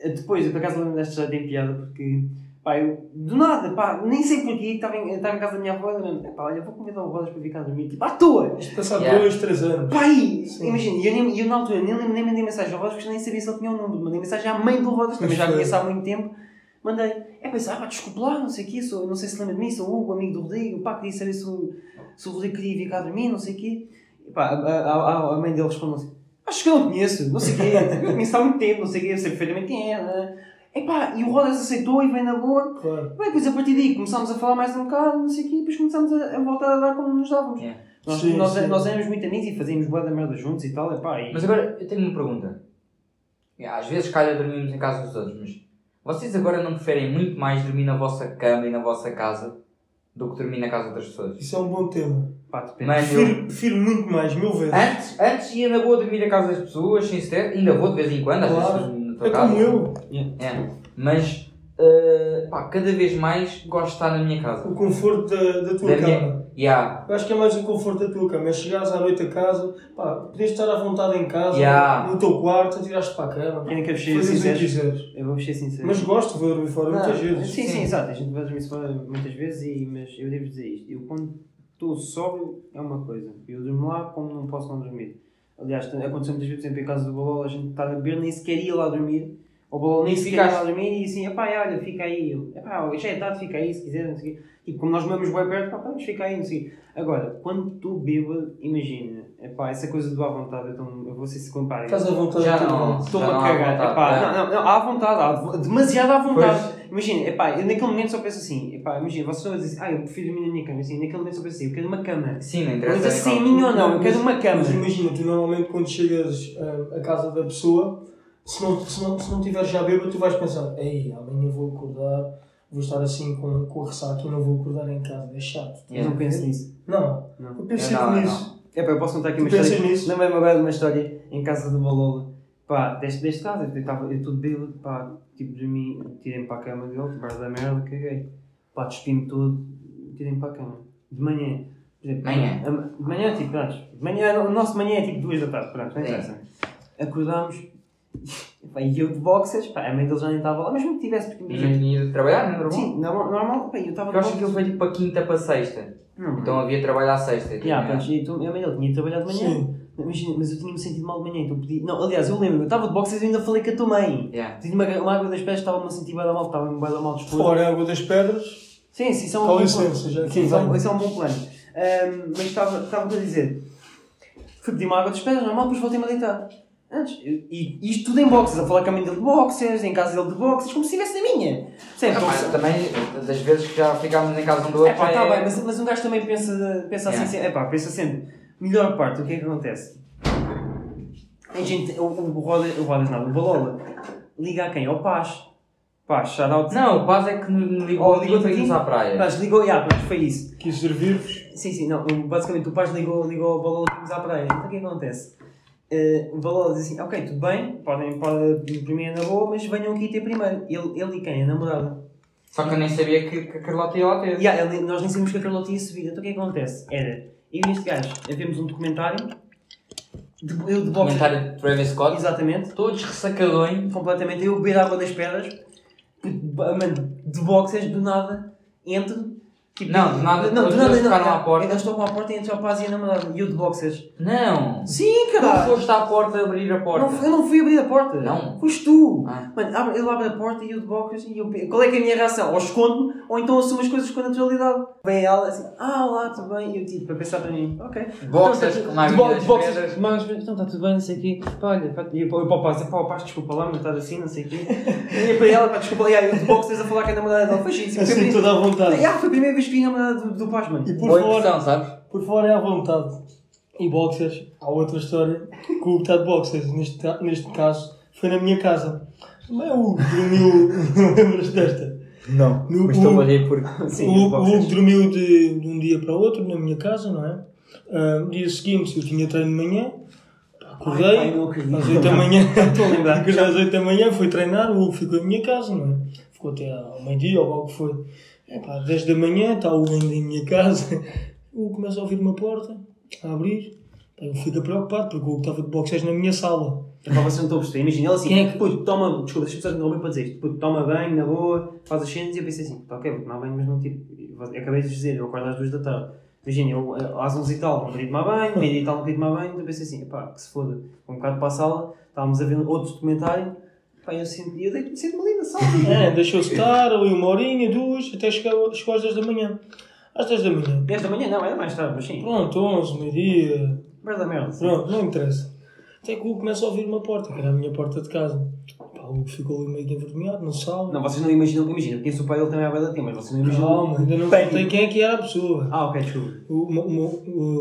Speaker 3: eh, depois, eu por acaso lembro desta já tem piada porque, Pá, eu, do nada, pá, nem sei porquê, estava em, estava em casa da minha avó, e pá, olha, vou convidar o Rodas para vir cá dormir, tipo, à toa!
Speaker 2: Isto passado
Speaker 1: Yeah.
Speaker 2: dois, três anos.
Speaker 3: Pá, aí, imagina, e eu, nem- eu na altura nem, nem mandei mensagem ao Rodas porque nem sabia se ele tinha o número, mandei mensagem à mãe do Rodas, também já conheço há muito tempo, mandei, é pensar, ah, pá, desculpe lá, não sei o quê, sou, não sei se lembra de mim, sou o Hugo, amigo do Rodrigo, pá, queria saber se o, se o Rodrigo queria vir cá dormir, não sei o quê, e pá, a, a, a- a mãe dele respondeu assim, acho que eu não conheço, não sei o quê, eu conheço há muito tempo, não sei o quê, eu sei perfeitamente quem é, né? Epá, e o Rodas aceitou e veio na boa.
Speaker 2: Claro.
Speaker 3: Bem, depois a partir daí começámos a falar mais um bocado, não sei o quê, e depois começámos a, a voltar a dar como nos dávamos.
Speaker 1: Yeah.
Speaker 3: Nós,
Speaker 2: Sim,
Speaker 3: nós,
Speaker 2: sim.
Speaker 3: nós éramos muito amigos e fazíamos boa da merda juntos e tal, epá, e...
Speaker 1: Mas agora eu tenho uma pergunta. Yeah, Às vezes calha dormimos em casa dos outros, mas vocês agora não preferem muito mais dormir na vossa cama e na vossa casa do que dormir na casa das pessoas?
Speaker 2: Isso é um bom tema.
Speaker 3: pá, depende.
Speaker 1: Mano, eu,
Speaker 2: Prefiro, prefiro muito mais, mil vezes.
Speaker 1: antes, antes ia na boa dormir a casa das pessoas, sem stress, ainda vou de vez em quando, às
Speaker 2: Claro.
Speaker 1: vezes
Speaker 2: É como eu.
Speaker 1: É. Mas uh, pá, cada vez mais gosto de estar na minha casa.
Speaker 2: O conforto da, da tua
Speaker 1: Da minha-
Speaker 2: cama.
Speaker 1: Yeah.
Speaker 2: Eu acho que é mais o conforto da tua cama. É chegares à noite a casa, pá, podes estar à vontade em casa,
Speaker 1: Yeah.
Speaker 2: no teu quarto, tiraste para a cama.
Speaker 3: É eu ser
Speaker 2: Fazes o que
Speaker 3: sincero?
Speaker 2: quiseres.
Speaker 3: Eu vou ser sincero.
Speaker 2: Mas gosto, vou dormir fora
Speaker 3: Não,
Speaker 2: muitas vezes.
Speaker 3: Sim, sim,
Speaker 1: Sim.
Speaker 3: exato. A gente vai dormir fora muitas vezes, e, mas eu devo dizer isto. Eu quando estou sóbrio é uma coisa. Eu durmo lá como não posso não dormir. Aliás, aconteceu muitas vezes, por exemplo, em casa do Balol, a gente está a beber, nem sequer ia lá dormir. O Balol nem sequer ia lá dormir e assim, epá, olha, fica aí. Epá, já é tarde, fica aí se quiser, não sei o quê. Tipo, como nós moramos bem perto, pá, podemos ficar aí, não sei. Agora, quando estou bêbado, imagina, epá, essa coisa do à vontade, então, eu vou ser se comparem.
Speaker 2: Estás à vontade
Speaker 1: Já
Speaker 2: teu
Speaker 1: não. Já
Speaker 3: a cagar.
Speaker 1: vontade,
Speaker 3: Epá,
Speaker 1: é.
Speaker 3: não, não, não, há vontade, há demasiado à vontade.
Speaker 1: Pois.
Speaker 3: Imagina, epá, eu naquele momento só penso assim, epá, imagina, vocês estão a dizer assim, ah, eu prefiro dormir na minha cama, assim, naquele momento só penso assim, eu quero uma cama.
Speaker 1: Sim, não interessa.
Speaker 3: se é
Speaker 1: qual-
Speaker 3: minha ou não, eu quero uma cama.
Speaker 2: Mas imagina, tu normalmente quando chegas à casa da pessoa, se não, se não, se não tiveres já bêbado, tu vais pensar, ei, amanhã vou acordar, vou estar assim com, com a ressaca e não vou acordar em casa, é chato.
Speaker 3: Eu não penso nisso.
Speaker 2: Não,
Speaker 3: Não.
Speaker 2: eu penso
Speaker 1: Eu não,
Speaker 2: nisso.
Speaker 3: Epá, eu posso contar aqui uma história.
Speaker 2: nisso?
Speaker 3: Lembrei-me agora de uma história em casa do Balola. Pá, deste, deste caso, eu estava eu todo bêbado, pá, tipo, dormi, tirei-me para a cama dele, debaixo da merda, caguei. Pá, despi-me todo, tirei-me para a cama. De manhã. Por exemplo,
Speaker 1: Manhã?
Speaker 3: a- De manhã, tipo, pronto. De manhã, o nosso manhã é tipo duas da tarde, pronto, não interessa. Acordámos, pá, e eu de boxers, pá, a mãe dele já nem estava lá, mesmo que tivesse, porque
Speaker 1: E não tinha ido trabalhar, não é normal?
Speaker 3: Sim, normal, normal pá, eu estava
Speaker 1: Eu acho que ele foi tipo para quinta para sexta.
Speaker 3: Não,
Speaker 1: Então havia trabalho à sexta.
Speaker 3: Yeah,
Speaker 1: Tinha-
Speaker 3: pronto, e tu, a mãe dele tinha trabalhado de manhã.
Speaker 2: Sim.
Speaker 3: Imagina, mas eu tinha-me sentido mal de manhã, então pedi. Não, aliás, eu lembro, eu estava de boxers e ainda falei com a tua mãe.
Speaker 1: Yeah.
Speaker 3: Pedi uma, uma água das pedras, estava-me a sentir bem mal, estava-me bem mal disposto.
Speaker 2: Fora a água das pedras,
Speaker 3: Sim, sim, isso é um
Speaker 2: licença, já
Speaker 3: Sim, isso é, um, é um bom plano. Ahm, mas estava estava a dizer. Fui pedir uma água das pedras, normal, depois voltei-me a deitar. Antes, e e isto tudo em boxers, a falar com a mãe dele de boxers, em casa dele de boxers, como se estivesse na minha. Sempre.
Speaker 1: Ah, pá, também, das vezes que já ficámos em casa um do outro.
Speaker 3: É pá,
Speaker 1: já
Speaker 3: tá
Speaker 1: é-
Speaker 3: bem, mas, mas um gajo também pensa, pensa assim,
Speaker 1: Yeah.
Speaker 3: sempre, é pá, pensa sempre, melhor parte, o que é que acontece? A gente, o, o, Rodas, o Rodas não, o Balola, liga a quem? Ao Paz. Paz, shout out.
Speaker 1: Não, o Paz é que me ligou
Speaker 3: Oh, ligou-te
Speaker 1: para irmos à praia.
Speaker 3: Paz, ligou, yeah, pronto, foi isso.
Speaker 2: quis servir-vos.
Speaker 3: Sim, sim, não, basicamente o Paz ligou, ligou ao Balola para irmos à praia. Então o que é que acontece? O Balola diz assim, ok, tudo bem, podem, podem imprimir na boa, mas venham aqui ter primeiro. Ele, ele e quem? A namorada.
Speaker 1: Só que eu nem sabia que, que a Carlota ia lá ter.
Speaker 3: Yeah, ele- nós nem sabíamos que a Carlota ia subir. Então o que é que acontece? Era, eu e este gajo, vemos um documentário, de, eu de boxe.
Speaker 1: Comentário de Travis Scott.
Speaker 3: Exatamente.
Speaker 1: Todos ressacadões.
Speaker 3: Completamente. Eu beber água das pedras, mano, de boxers, do nada, entro. Tipo,
Speaker 1: Não, de nada,
Speaker 3: não, do nada, não,
Speaker 1: à porta.
Speaker 3: Eles tocam à porta e entra o paz e a namorada. E eu de boxers.
Speaker 1: Não!
Speaker 3: Sim,
Speaker 1: Tu
Speaker 3: caralho!
Speaker 1: foste à porta abrir a porta.
Speaker 3: Não, eu não fui abrir a porta.
Speaker 1: Não?
Speaker 3: Foste tu.
Speaker 1: Ah.
Speaker 3: Mano, abre- ele abre a porta e eu de boxers e eu... Qual é que é a minha reação? Ou escondo ou então assumo as coisas com naturalidade. Vem ela assim, ah, olá, tudo bem? E eu tipo, para pensar para mim, ok.
Speaker 1: Boxers
Speaker 3: Então,
Speaker 1: com
Speaker 3: de
Speaker 1: avenida
Speaker 3: de
Speaker 1: das
Speaker 3: boxers, mãos, então está tudo bem, não sei o quê. Pá, olha, pá, e eu eu para o pai, pá, pá, desculpa lá, mas estás assim, não sei o quê. E eu para ela, pá, desculpa lá, e aí eu de boxers a falar com a namorada dela. Foi xixi.
Speaker 2: Assim, toda à vontade.
Speaker 3: Yeah, foi a primeira vez que vi namorada do, do Paz, mano.
Speaker 2: E por
Speaker 1: Boa
Speaker 2: fora,
Speaker 1: impressão, sabes?
Speaker 2: por fora é à vontade. E boxers, há outra história que o Hugo está de boxers. Neste, ca- neste caso, foi na minha casa. Mas o Hugo dormiu. Não lembras desta?
Speaker 1: Não.
Speaker 2: No-
Speaker 1: Mas estou-me a
Speaker 2: o-
Speaker 1: rir porque.
Speaker 3: Sim,
Speaker 2: o, o. Hugo dormiu de, de um dia para o outro na minha casa, não é? Ah, no dia seguinte eu tinha treino de manhã, pá, acordei
Speaker 3: Ai, pai, não acredito.
Speaker 2: às 8 da manhã.
Speaker 3: Estou a lembrar.
Speaker 2: Acordei às 8 da manhã, fui treinar, o Hugo ficou em minha casa, não é? Ficou até ao meio-dia ou algo que foi. É pá, às 10 da manhã, está o Hugo em minha casa. O Hugo começa a ouvir uma porta, a abrir, Eu fico preocupado porque o Hugo estava de boxers na minha sala.
Speaker 3: É para vocês não estão a perceber. Imagina, ele assim,
Speaker 2: Quem é que-
Speaker 3: puto, toma, desculpa, deixa-me só interromper para dizer isto. Puto, toma banho, na boa, faz as cenas e eu pensei assim, tá ok, vou tomar banho, mas não tipo. eu Acabei de dizer, eu acordo às duas da tarde. Imagina, eu eh, às 11 e tal não queria tomar banho, meio e tal não queria tomar banho, então pensei assim, pá, que se foda. Vou um bocado para a sala, estávamos a ver outro documentário, pá, eu sinto, eu deito- sinto-me ali na sala.
Speaker 2: É, deixou-se estar ali uma horinha, duas, até chegar, chegou às 10 da manhã. Às 10 da manhã.
Speaker 3: E esta manhã não, era mais tarde, mas sim.
Speaker 2: Pronto, 11, meio-dia.
Speaker 3: Merda, merda.
Speaker 2: Pronto, não interessa. Até que o Hugo começa a ouvir uma porta, que era a minha porta de casa. Pá, o Hugo ficou ali meio que envergonhado, na sala.
Speaker 3: Não, vocês não imaginam, imagina, conheço o pai dele também bem tempo, mas vocês não imaginam.
Speaker 2: Calma, ainda não
Speaker 3: Bem.
Speaker 2: contei quem é que era a pessoa.
Speaker 3: Ah, ok, desculpa.
Speaker 2: Uma, uma,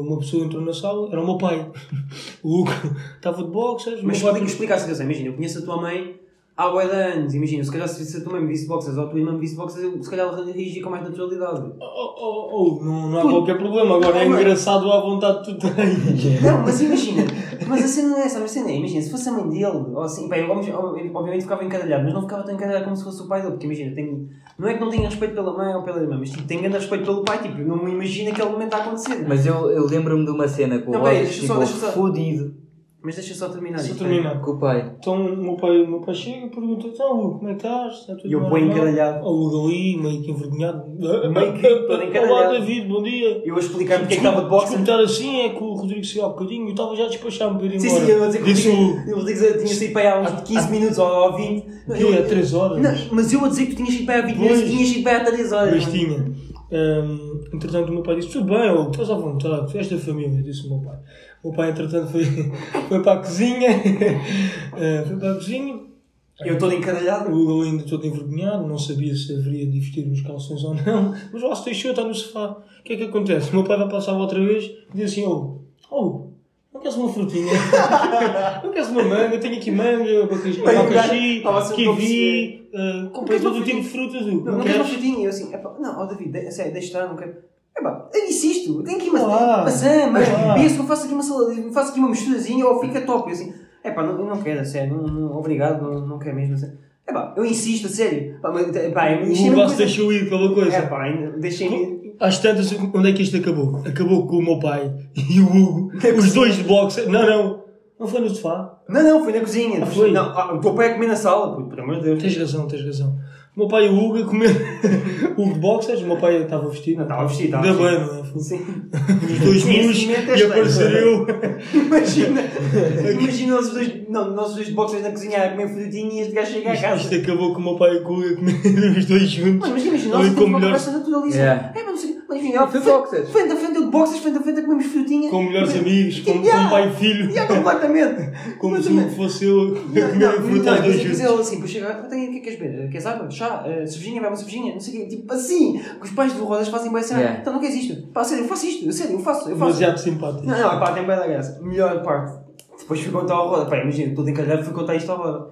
Speaker 2: uma pessoa entrou na sala, era o meu pai. O Hugo estava de boxers, o
Speaker 3: Mas
Speaker 2: meu pai.
Speaker 3: explica, explica a situação, imagina, eu conheço a tua mãe há bué de anos, imagina, se calhar se a tua mãe me visse boxers ou a tua irmã me visse boxers, eu se calhar reagia com mais naturalidade.
Speaker 2: Oh, oh, oh, não, não há
Speaker 3: Puto.
Speaker 2: qualquer problema, agora é
Speaker 3: Oh,
Speaker 2: engraçado à vontade que tu tens.
Speaker 3: Não, mas imagina, mas a cena não é essa, mas a cena é, imagina, se fosse a mãe dele, ou assim, eu, obviamente ficava encadalhado, mas não ficava tão encadalhado como se fosse o pai dele, porque imagina, tenho, não é que não tenha respeito pela mãe ou pela irmã, mas tipo, tenho grande respeito pelo pai, tipo, não me imagino aquele momento a acontecer.
Speaker 1: Mas eu, eu lembro-me de uma cena com o
Speaker 3: Não, peraí,
Speaker 1: Rodas
Speaker 3: só- só- Mas deixa só terminar
Speaker 2: eu
Speaker 3: isto.
Speaker 2: terminar.
Speaker 1: com o pai.
Speaker 2: Então o meu pai, o meu pai chega e pergunta: Então, Hugo, como é que estás? Está tudo
Speaker 3: E eu
Speaker 2: bem,
Speaker 3: bem
Speaker 2: não?"
Speaker 3: encadalhado.
Speaker 2: O Hugo ali, meio que envergonhado.
Speaker 3: Meio que todo encadalhado.
Speaker 2: Olá, David, bom dia.
Speaker 3: Eu a explicar porque é que estava de boxe.
Speaker 2: Desculpe estar assim, é que o Rodrigo saiu há bocadinho eu estava já a despachar-me para ir
Speaker 3: Sim,
Speaker 2: embora.
Speaker 3: sim, eu vou dizer que
Speaker 2: Disse o
Speaker 3: tinha, eu vou dizer que tinha saído para aí há uns 15 minutos ou, ou 20. Não,
Speaker 2: que
Speaker 3: eu-
Speaker 2: é 3 horas.
Speaker 3: Não, mas eu a dizer que tu tinhas ido para aí há 20 minutos e
Speaker 2: Pois.
Speaker 3: tinhas ido para aí há 3 horas.
Speaker 2: Mas tinha. Hum, entretanto, o meu pai disse: Tudo bem, Hugo, estás à vontade, tu és da família, disse o meu pai. O meu pai, entretanto, foi, foi para a cozinha. Eh, foi para a cozinha.
Speaker 3: Eu todo encadalhado.
Speaker 2: O Hugo ainda todo envergonhado, não sabia se haveria de vestir os calções ou não. Mas o Aço deixou, está no sofá. O que é que acontece? O meu pai vai passar outra vez e diz assim: Oh, oh queres uma frutinha? não queres uma manga? Tenho aqui manga, abacaxi,
Speaker 3: não
Speaker 2: kiwi, uh, comprei todo o tipo de frutas. Hugo.
Speaker 3: Não, não queres uma frutinha? Eu assim, não, ó David, de, sério, deixa estar, não quero. Epá, eu disse isto, tem aqui uma
Speaker 2: Ah,
Speaker 3: maçã, mas
Speaker 2: ah.
Speaker 3: penso que eu faço aqui uma saladinha, faço aqui uma misturazinha ou fica top. Eu assim, epá, não, eu não quero, sério, não, não, obrigado, não, não quero mesmo. a sério. Epá, eu insisto, sério. Epá,
Speaker 2: O
Speaker 3: isto é
Speaker 2: se
Speaker 3: coisa.
Speaker 2: deixou ir pela coisa.
Speaker 3: Epá, ainda- deixei-me.
Speaker 2: Às tantas, onde é que isto acabou? Acabou com o meu pai e o Hugo, os dois de boxe. Não, não, não foi no sofá.
Speaker 3: Não, não, foi na cozinha.
Speaker 2: Ah, foi?
Speaker 3: Não, ah, o teu pai a comer na sala, por amor de Deus.
Speaker 2: Tens razão, tens razão. O meu pai e o Hugo a comer o Hugo de boxers, o meu pai estava vestido.
Speaker 3: Não, estava vestido,
Speaker 2: Ainda
Speaker 3: estava
Speaker 2: bem,
Speaker 3: vestido.
Speaker 2: não é?
Speaker 3: Sim.
Speaker 2: Os dois nus
Speaker 3: é
Speaker 2: e aparecer eu.
Speaker 3: Imagina, imagina nós dois, não, nós dois de boxers na cozinha a comer frutinha e este gajo chega a
Speaker 2: Isto,
Speaker 3: casa.
Speaker 2: isto acabou com o meu pai e o Hugo a comer os dois juntos.
Speaker 3: Mas imagina, nós temos
Speaker 2: com
Speaker 3: uma conversa naturalíssima.
Speaker 1: Yeah.
Speaker 3: É, mas não sei, enfim, ó, frente-
Speaker 1: boxers.
Speaker 3: Frente a frente eu de boxers, frente a frente a comemos frutinha.
Speaker 2: com melhores amigos, com,
Speaker 3: Yeah.
Speaker 2: com pai e filho.
Speaker 3: Yeah, completamente.
Speaker 2: Como se fosse eu a comer a fruta
Speaker 3: mas depois
Speaker 2: juntos.
Speaker 3: ele assim, "Ah, tem- o que é que queres beber? Queres água? Chá? Uh, cervejinha? Vai uma cervejinha? Não sei o quê. Tipo assim, que os pais do Rodas fazem bem assim.
Speaker 1: Yeah.
Speaker 3: Então não queres isto? Pá, sério, eu faço isto. Sério, eu faço. Eu faço.
Speaker 2: Demasiado simpático.
Speaker 3: Não, não, pá, tem bem da graça. Melhor parte. Depois fui contar ao Rodas. Pá, imagina, todo encalhado fui contar isto ao Rodas.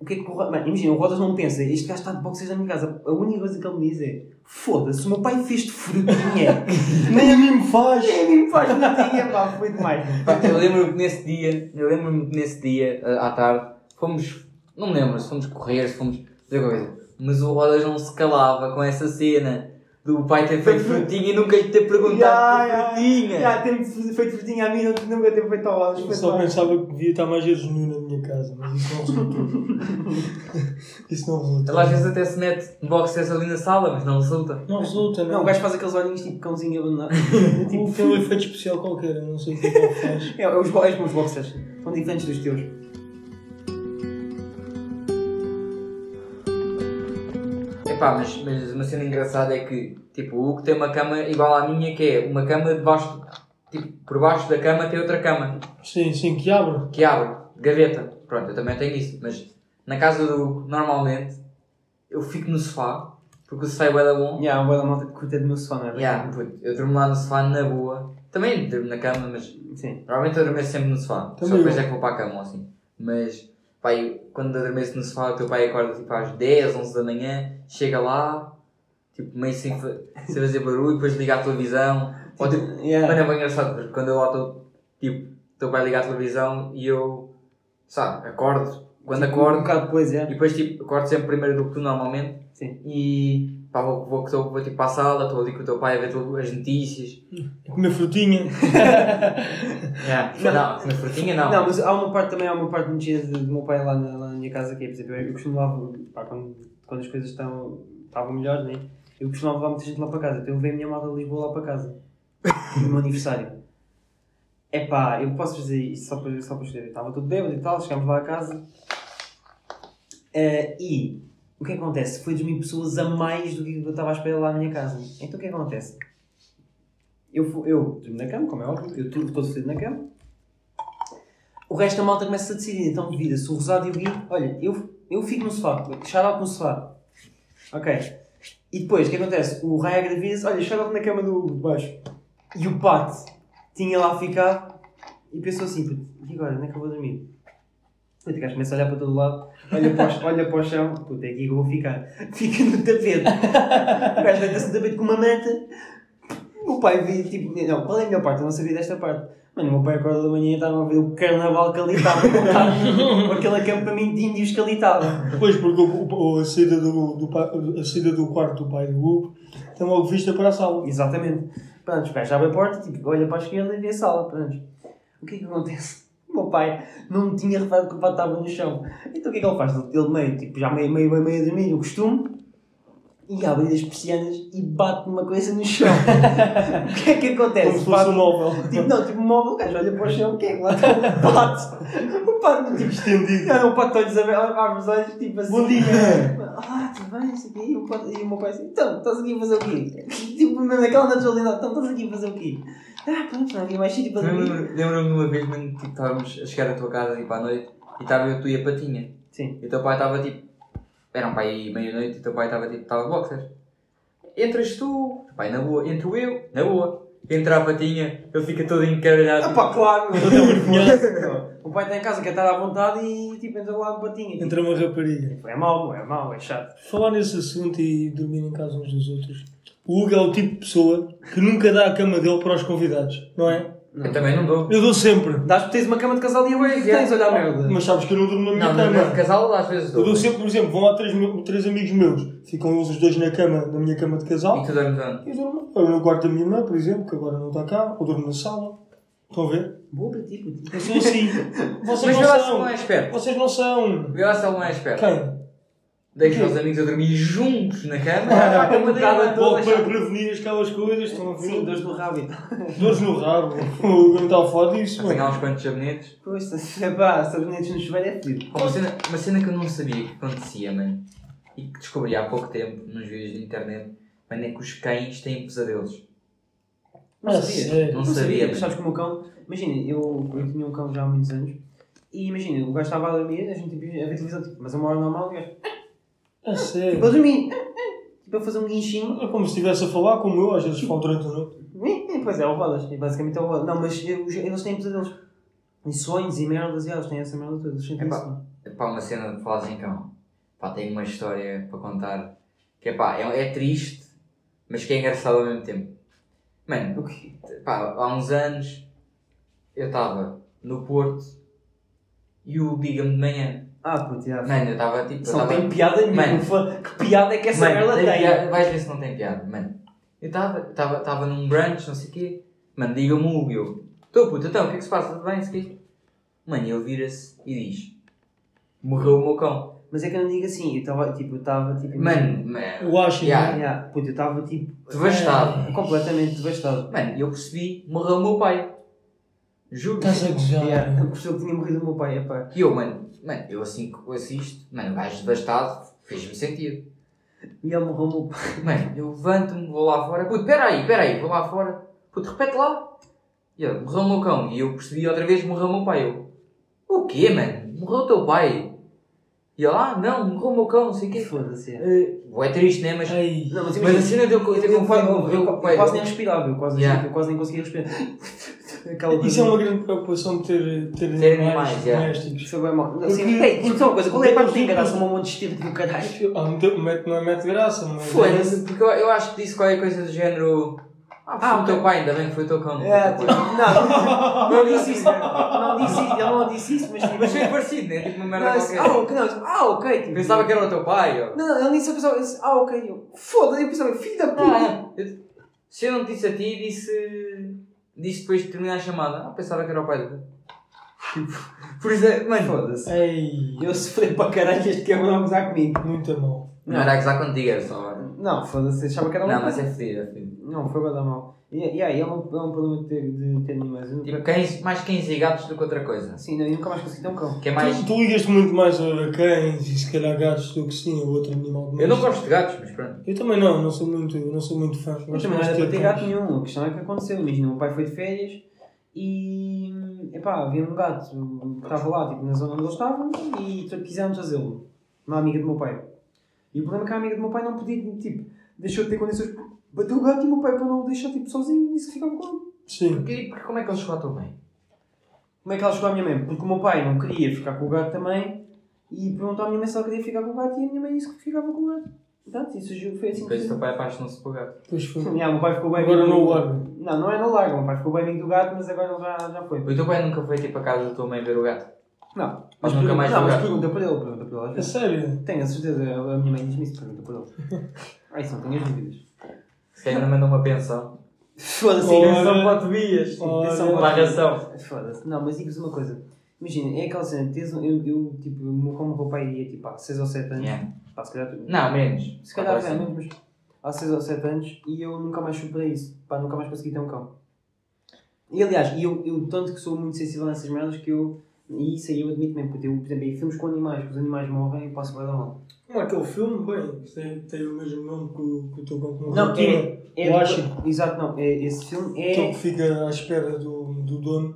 Speaker 3: O que é que o Rodas. Imagina, o Rodas não pensa, este gajo está de boxers na minha casa. A única coisa que ele me diz é: foda-se, o meu pai fez-te frutinha.
Speaker 2: Nem a mim me faz.
Speaker 3: Nem a mim me faz frutinha, pá, foi demais.
Speaker 1: Pá, Eu lembro-me que nesse dia, eu lembro-me que nesse dia, ah, à tarde, fomos, não me lembro se fomos correr, se fomos fazer coisa, mas o Rodas não se calava com essa cena do pai ter feito frutinha e nunca lhe ter perguntado por frutinha.
Speaker 3: Já, ter feito frutinha a mim, não- nunca ter feito ao.
Speaker 2: Eu só pensava que devia estar mais vezes nu na minha casa, mas isso não resultou. isso não resultou.
Speaker 1: Ele às vezes até se mete boxers ali na sala, mas não resulta.
Speaker 2: Não resulta, não.
Speaker 3: Não, o gajo faz aqueles olhinhos tipo cãozinho abandonado.
Speaker 2: tipo, tem um efeito especial qualquer, eu não sei o que é que ele faz.
Speaker 3: É, os, é os meus boxers. São diferentes dos teus.
Speaker 1: Epá, mas, mas uma cena engraçada é que, tipo, o Hugo tem uma cama igual à minha, que é uma cama debaixo, tipo, por baixo da cama tem outra cama,
Speaker 2: Sim, sim, que abre.
Speaker 1: que abre, gaveta. Pronto, eu também tenho isso, mas na casa do Hugo, normalmente, eu fico no sofá, porque o sofá é bué da bom.
Speaker 3: Yeah, um da malta que curte do meu sofá, não é?
Speaker 1: Yeah, eu durmo lá no sofá na boa. Também durmo na cama, mas
Speaker 3: Sim.
Speaker 1: normalmente eu adormeço sempre no sofá. Só
Speaker 2: Também
Speaker 1: depois
Speaker 2: eu.
Speaker 1: é que vou para a cama ou assim. Mas, pai, quando adormeço no sofá, o teu pai acorda tipo às 10, 11 da manhã, chega lá, tipo meio sem, sem fazer barulho, depois liga a televisão. Ou, tipo,
Speaker 3: Yeah.
Speaker 1: Mano, é bem engraçado, porque quando eu lá estou, tipo, teu pai liga a televisão e eu, sabe, acordo. Quando
Speaker 3: Tipo, Um
Speaker 1: acordo,
Speaker 3: bocado depois,
Speaker 1: e
Speaker 3: é.
Speaker 1: depois tipo, acordo sempre primeiro do que tu normalmente.
Speaker 3: Sim.
Speaker 1: E pá, vou, vou, vou, vou tipo para a sala, estou ali com o teu pai a ver as notícias.
Speaker 2: Comer frutinha.
Speaker 1: Yeah. Não, comer frutinha não.
Speaker 3: Não, mas há uma parte também, há uma parte de- do meu pai lá na, lá na minha casa que é, por exemplo, eu, eu costumava, pá, quando, quando as coisas estão, estavam melhores, né? Eu costumava levar muita gente lá para casa, então eu levei a minha malta de Lisboa lá para casa, no meu aniversário. É pá, eu posso fazer isso só para, só para escrever. Estava tudo bêbado e tal, chegámos lá a casa. Eh, e o que acontece? Foi dormir pessoas a mais do que eu estava à espera lá na minha casa. Então o que acontece? Eu, eu durmo na cama, como é óbvio, eu turbo todo fedido na cama. O resto da malta começa a decidir, então vira-se o Rosado e o Gui, olha, eu, eu fico no sofá, shout out no sofá. Ok. E depois, o que acontece? O Rai agravia-se, olha, shout out na cama do de baixo. E o Pato tinha lá ficado e pensou assim, "Puto, e agora, onde é que eu vou dormir? Puto, o gajo começa a olhar para todo lado, olha para, o- olha para o chão, puto, é aqui que eu vou ficar. Fica no tapete. O gajo deita-se no tapete com uma manta. O pai via, tipo, não, qual é a melhor parte? Eu não sabia desta parte. Mano, o meu pai acorda da manhã e estava a ver o carnaval que ali estava com aquele acampamento de índios que ali estava.
Speaker 2: Pois, porque o, o- a, saída do, do, a saída do quarto do pai do Hugo tem logo vista para a sala.
Speaker 3: Exatamente. Pronto, o gajo abre a porta, tipo, olha para a esquerda e vê a sala. Pronto. O que é que acontece? O meu pai não tinha reparado que o pato estava no chão. Então o que é que ele faz? Ele meio, tipo, já meio, meio, meio, meio dormir, o costume, e abre as persianas e bate numa coisa no chão. o que é que acontece?
Speaker 2: Como se fosse um móvel.
Speaker 3: Tipo, não, tipo, móvel, o gajo olha para o chão, o que é que lá está? O pato. O pato, tipo,
Speaker 2: Estendido.
Speaker 3: Não, o pato olhos abertos, abre os olhos, tipo assim.
Speaker 2: Bom dia.
Speaker 3: Ah, tudo bem, isso aqui. E o, pato- e o meu pai assim, então, estás aqui a fazer o quê? Tipo, mesmo naquela naturalidade, então, estás aqui a fazer o quê? Ah, pronto, não havia mais sítio para dormir.
Speaker 1: Lembro-me lembro-me de uma vez, mano, tipo, estávamos a chegar à tua casa tipo, à noite e estava eu, tu e a patinha.
Speaker 3: Sim.
Speaker 1: E o teu pai estava tipo. Era um pai aí meia-noite e o teu pai estava tipo. Estava de boxers. Entras tu, teu pai na boa. Entro eu, na boa. Entra a patinha, ele fica todo encaralhado.
Speaker 3: Ah pá, claro, meu Deus. O pai está em casa, quer estar à vontade e tipo, entra lá um patinho. Tipo,
Speaker 2: Entra uma rapariga.
Speaker 3: é mau, é mau, é chato.
Speaker 2: Falar nesse assunto e dormir em casa uns dos outros. O Hugo é o tipo de pessoa que nunca dá a cama dele para os convidados, não é?
Speaker 1: Eu também não dou.
Speaker 2: Eu dou sempre.
Speaker 3: Dás porque tens uma cama de casal e que é que tens? Olha a merda.
Speaker 2: Mas sabes que eu não durmo na minha
Speaker 1: Não, na
Speaker 2: cama.
Speaker 1: cama de casal às vezes
Speaker 2: Eu
Speaker 1: dou.
Speaker 2: dou sempre, por exemplo, vão lá três, três amigos meus, ficam eles os dois na cama, na minha cama de
Speaker 1: E
Speaker 2: casal,
Speaker 1: tu dormes onde?
Speaker 2: e eu durmo eu no quarto da minha irmã, por exemplo, que agora não está cá, ou durmo na sala. Estão a ver?
Speaker 3: Boa para ti, puto.
Speaker 2: Eu sou assim. Vocês
Speaker 1: Mas
Speaker 2: não são.
Speaker 1: não é esperto.
Speaker 2: Vocês não são.
Speaker 1: Vê lá se ele não é esperto.
Speaker 2: Quem?
Speaker 1: Deixa os amigos a dormir juntos na cama.
Speaker 3: Ah,
Speaker 1: a
Speaker 3: bocada toda.
Speaker 2: Para prevenir aquelas coisas, estão a ver?
Speaker 3: Sim, dores no rabo e tal.
Speaker 2: Dores no rabo. O Hugo não está a falar disso, mano.
Speaker 1: Apanhar uns quantos sabonetes.
Speaker 3: Pois, é pá, sabonetes no chuveiro é fedido.
Speaker 1: Uma cena, uma cena que eu não sabia que acontecia, mano, e que descobri há pouco tempo nos vídeos de internet, mano, é que os cães têm pesadelos.
Speaker 3: Não
Speaker 2: Ah,
Speaker 3: sabias?
Speaker 2: sério?
Speaker 1: Não sabia,
Speaker 3: mas Sabes que o cão, imagina, eu, eu tinha um cão já há muitos anos e imagina, o gajo estava a dormir, a gente tipo, a ver televisão, tipo, mas a uma hora normal, o gajo,
Speaker 2: A
Speaker 3: tipo, a
Speaker 2: sério.
Speaker 3: dormir, tipo, a fazer um guinchinho.
Speaker 2: É como se estivesse a falar, como eu, às vezes falo durante a noite.
Speaker 3: E, e, pois é, ovadas, basicamente é ovadas. Não, mas eles têm pesadelos. E sonhos e merdas, e eles têm essa merda toda, eles sentem
Speaker 1: Epá.
Speaker 3: isso.
Speaker 1: Pá, uma cena de falas em cão. Pá, tenho uma história para contar que é pá, é, é triste, mas que é engraçado ao mesmo tempo. Mano, pá, há uns anos eu estava no Porto e o liga-me de manhã.
Speaker 3: Ah, puto, já.
Speaker 1: Mano, eu estava tipo. Eu
Speaker 3: não
Speaker 1: tava-
Speaker 3: tem piada nenhuma.
Speaker 1: Mano.
Speaker 3: Que piada é que essa
Speaker 1: Mano,
Speaker 3: merda
Speaker 1: tem
Speaker 3: tem?
Speaker 1: piada- Vais ver se não tem piada, mano. Eu estava tava, tava num brunch, não sei o quê. Mano, diga-me o Hugo. Eu, Estou puto, então, o que é que se passa? Tudo bem? Não sei o quê. Mano, ele vira-se e diz: Morreu o meu cão.
Speaker 3: Mas é que eu não digo assim, eu estava tipo, eu estava tipo.
Speaker 1: Mano, mano.
Speaker 2: Eu acho,
Speaker 1: Yeah.
Speaker 3: Yeah, puto, eu estava tipo.
Speaker 1: Devastado.
Speaker 3: Completamente devastado.
Speaker 1: Mano, eu percebi: Morreu o meu pai. Juro.
Speaker 2: Estás a gozar.
Speaker 3: Yeah, eu percebi que tinha morrido o meu pai, epá.
Speaker 1: E eu, mano, mano, eu assim que assisto, mano, o gajo devastado, fez-me sentido.
Speaker 3: E ele morreu o meu pai.
Speaker 1: Mano, eu levanto-me, vou lá fora. Puto, peraí, peraí, vou lá fora. Puto, repete lá. E ele, morreu o meu cão. E eu percebi outra vez, morreu o meu pai. Eu, o quê, mano? Morreu o teu pai? E ele, ah, não, morreu o meu cão, não sei o quê.
Speaker 3: Foda-se. é.
Speaker 1: Uh, é triste, né? Mas,
Speaker 2: Ai.
Speaker 3: Não, mas
Speaker 1: mas
Speaker 3: imagina,
Speaker 1: a cena deu
Speaker 3: eu,
Speaker 1: eu,
Speaker 3: eu,
Speaker 1: eu,
Speaker 3: quase-
Speaker 1: eu,
Speaker 3: eu- eu
Speaker 1: pai,
Speaker 3: quase nem respirava, eu quase,
Speaker 1: Yeah.
Speaker 3: eu quase nem conseguia respirar. Aquela
Speaker 2: Isso é uma grande preocupação de ter, ter,
Speaker 1: Ter
Speaker 2: animais domésticos.
Speaker 3: Foi bem mal.
Speaker 2: Porque-
Speaker 3: Assim, ei, diz-me só uma coisa, qual é a parte que tem
Speaker 2: porque-
Speaker 3: graça? Um monte de estilo do caralho.
Speaker 2: Mete, não é mete graça, mas.
Speaker 1: Foda-se, porque eu, eu acho que disse qualquer coisa do género. Ah, foi
Speaker 3: Ah,
Speaker 1: o teu pai, ainda bem que foi o teu cão.
Speaker 3: É, tipo, não, não disse isso, não disse isso, ele não disse isso, mas tipo.
Speaker 1: Mas foi parecido, né? Tipo uma merda
Speaker 3: Não,
Speaker 1: qualquer.
Speaker 3: ah, ok, não, disse, ah, ok. Tipo,
Speaker 1: Pensava que era o teu pai, ó.
Speaker 3: Não, não, ele disse, eu pensava, disse, ah, ok. Eu, Foda-se, eu pensava, filho da puta.
Speaker 1: Não, não. Eu- Se eu não te disse a ti, disse. Disse depois de terminar a chamada. Ah, pensava que era o pai do. Tipo. Por isso é. Mano,
Speaker 3: Foda-se.
Speaker 2: Ei,
Speaker 3: Eu sofri para caralho este que é não gozar comigo.
Speaker 2: muito mal.
Speaker 1: não era a gozar contigo, era só.
Speaker 3: Não, foda-se, achava que era um.
Speaker 1: Não, mas é fedido, é fedido.
Speaker 3: Não, foi bada mal. E e aí, é um, é um problema de ter, de ter animais. Eu nunca-
Speaker 1: Tipo, cães, mais cães e gatos do que outra coisa.
Speaker 3: Sim, não, eu nunca mais consegui ter um cão.
Speaker 1: Que é mais.
Speaker 2: Tu, tu ligas-te muito mais a cães e se calhar gatos do que sim a outro animal.
Speaker 1: Eu não gosto de gatos, mas pronto.
Speaker 2: Eu também não, não sou muito, não sou muito fã.
Speaker 3: Mas
Speaker 2: Gosto
Speaker 3: também não
Speaker 2: mais
Speaker 3: era
Speaker 2: de
Speaker 3: para ter
Speaker 2: cães.
Speaker 3: gato nenhum. A questão é que aconteceu. Imagina, o meu pai foi de férias e. Epá, havia um gato que estava lá, tipo, na zona onde eles estavam e tra- quiseram trazê-lo. Uma amiga do meu pai. E o problema é que a amiga do meu pai não podia, tipo, deixou de ter condições. Bateu o gato e o meu pai, para não o deixar tipo, sozinho, disse que ficava com ele.
Speaker 2: Sim.
Speaker 1: Porque, porque como é que eles chegou à tua mãe?
Speaker 3: Como é que ela chegou à minha mãe? Porque o meu pai não queria ficar com o gato também e perguntou à minha mãe se ela queria ficar com o gato e a minha mãe disse que ficava com o gato. Portanto, isso foi assim
Speaker 1: Depois o teu pai apaixonou-se por gato.
Speaker 2: Depois foi.
Speaker 3: Yeah, o meu pai ficou bem
Speaker 2: Agora
Speaker 3: amigo
Speaker 2: não
Speaker 3: do-
Speaker 2: o larga.
Speaker 3: Não, não é no largo. O meu pai ficou bem amigo do gato, mas agora ele já, já foi.
Speaker 1: O teu pai nunca foi tipo a casa da tua mãe ver o gato?
Speaker 3: Não,
Speaker 1: Mas nunca mais
Speaker 3: não, mas pergunta para ele, pergunta para ele. vezes.
Speaker 2: sério?
Speaker 3: Tenho a certeza, a minha mãe diz-me isso, pergunta para ele. Ah, isso não tenho as dúvidas.
Speaker 1: Se ainda mandou uma pensão.
Speaker 3: Foda-se,
Speaker 2: Olha.
Speaker 3: pensão para Tobias.
Speaker 2: Olha.
Speaker 3: Pensão
Speaker 1: Para a
Speaker 3: Tobias.
Speaker 1: ração.
Speaker 3: Foda-se. Não, mas digo-vos uma coisa. Imagina, é aquela cena, tens, um- eu, eu, tipo, como o meu pai ia, tipo, há 6 ou 7 anos,
Speaker 1: Yeah.
Speaker 3: pá, se calhar,
Speaker 1: Não, menos.
Speaker 3: se calhar,
Speaker 1: Agora
Speaker 3: é,
Speaker 1: sim.
Speaker 3: mas há 6 ou 7 anos, e eu nunca mais fui para isso, pá, nunca mais consegui ter um cão. E aliás, e eu, eu tanto que sou muito sensível nessas merdas que eu, e isso aí eu admito mesmo, porque eu, por exemplo, em filmes com animais, os animais morrem, eu passo bem da mal.
Speaker 2: Não, aquele filme, bem, tem, tem o mesmo nome que o, que o teu cão que morreu.
Speaker 3: Não, é, é
Speaker 2: Eu
Speaker 3: do-
Speaker 2: acho.
Speaker 3: Exato, não, é, esse filme é...
Speaker 2: Aquele que fica à espera do, do dono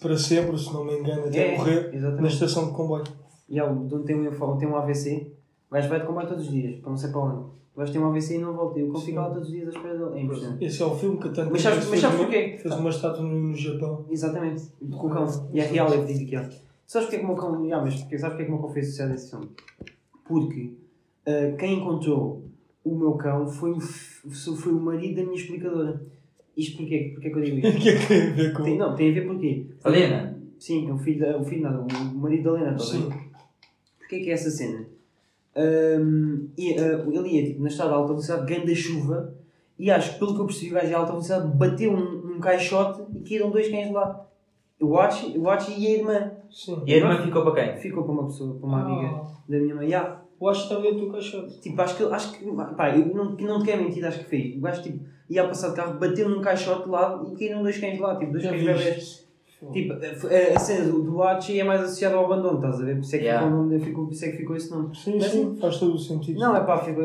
Speaker 2: para sempre, se não me engano, até
Speaker 3: é,
Speaker 2: morrer na
Speaker 3: Exatamente.
Speaker 2: estação de comboio.
Speaker 3: E há, o dono tem um, tem um AVC, o gajo vai de comboio todos os dias, para não sei para onde. O gajo tem um AVC e não volta, e o cão
Speaker 2: Sim.
Speaker 3: fica lá todos os dias à espera dele. É impressionante.
Speaker 2: Esse é o filme que tanto
Speaker 3: Mas sabes- mas sabes
Speaker 2: fez uma-
Speaker 3: porquê?
Speaker 2: Fez uma estátua no, no Japão.
Speaker 3: Exatamente, com o cão. E é real, é verídico que é. Sabes porque é que o meu cão. Ah, mas porque, sabes porque é que o meu cão fez sucesso nesse filme? Porque ah, quem encontrou o meu cão foi o, foi o marido da minha explicadora. Isto porquê? Porquê que eu digo
Speaker 2: O
Speaker 3: isto?
Speaker 2: que é que tem a ver com.
Speaker 3: Tem, não, tem a ver porquê?
Speaker 1: A Lena?
Speaker 3: Sim, é o filho, da, o filho nada, o marido da Lena, ver?
Speaker 2: Sim.
Speaker 3: Porquê que é essa cena? Ahm, e, ah, ele ia tipo, na estrada de alta velocidade, grande chuva, e acho que pelo que eu percebi, o gajo de alta velocidade bateu um, um caixote e caíram dois cães lá. O Archie, o Archie e a irmã.
Speaker 2: Sim.
Speaker 1: E a irmã ficou para quem?
Speaker 3: Ficou para uma pessoa, para uma amiga
Speaker 2: Ah,
Speaker 3: da minha mãe. Yeah.
Speaker 2: acho que está dentro do caixote.
Speaker 3: Tipo, acho que, acho que pá, eu não, que não te quero mentir, acho que fez. O gajo tipo, ia a passar de carro, bateu num caixote lá e caíram dois cães lá, tipo, dois
Speaker 2: Já
Speaker 3: cães bebés.
Speaker 2: Viste?
Speaker 3: Tipo, a, a cena do, do Archie é mais associada ao abandono, estás a ver? Por isso é que,
Speaker 1: Yeah.
Speaker 3: ficou, o nome, ficou, por isso é que ficou esse nome.
Speaker 2: Sim,
Speaker 3: Mas
Speaker 2: sim, faz todo o sentido.
Speaker 3: Não, é pá, fico,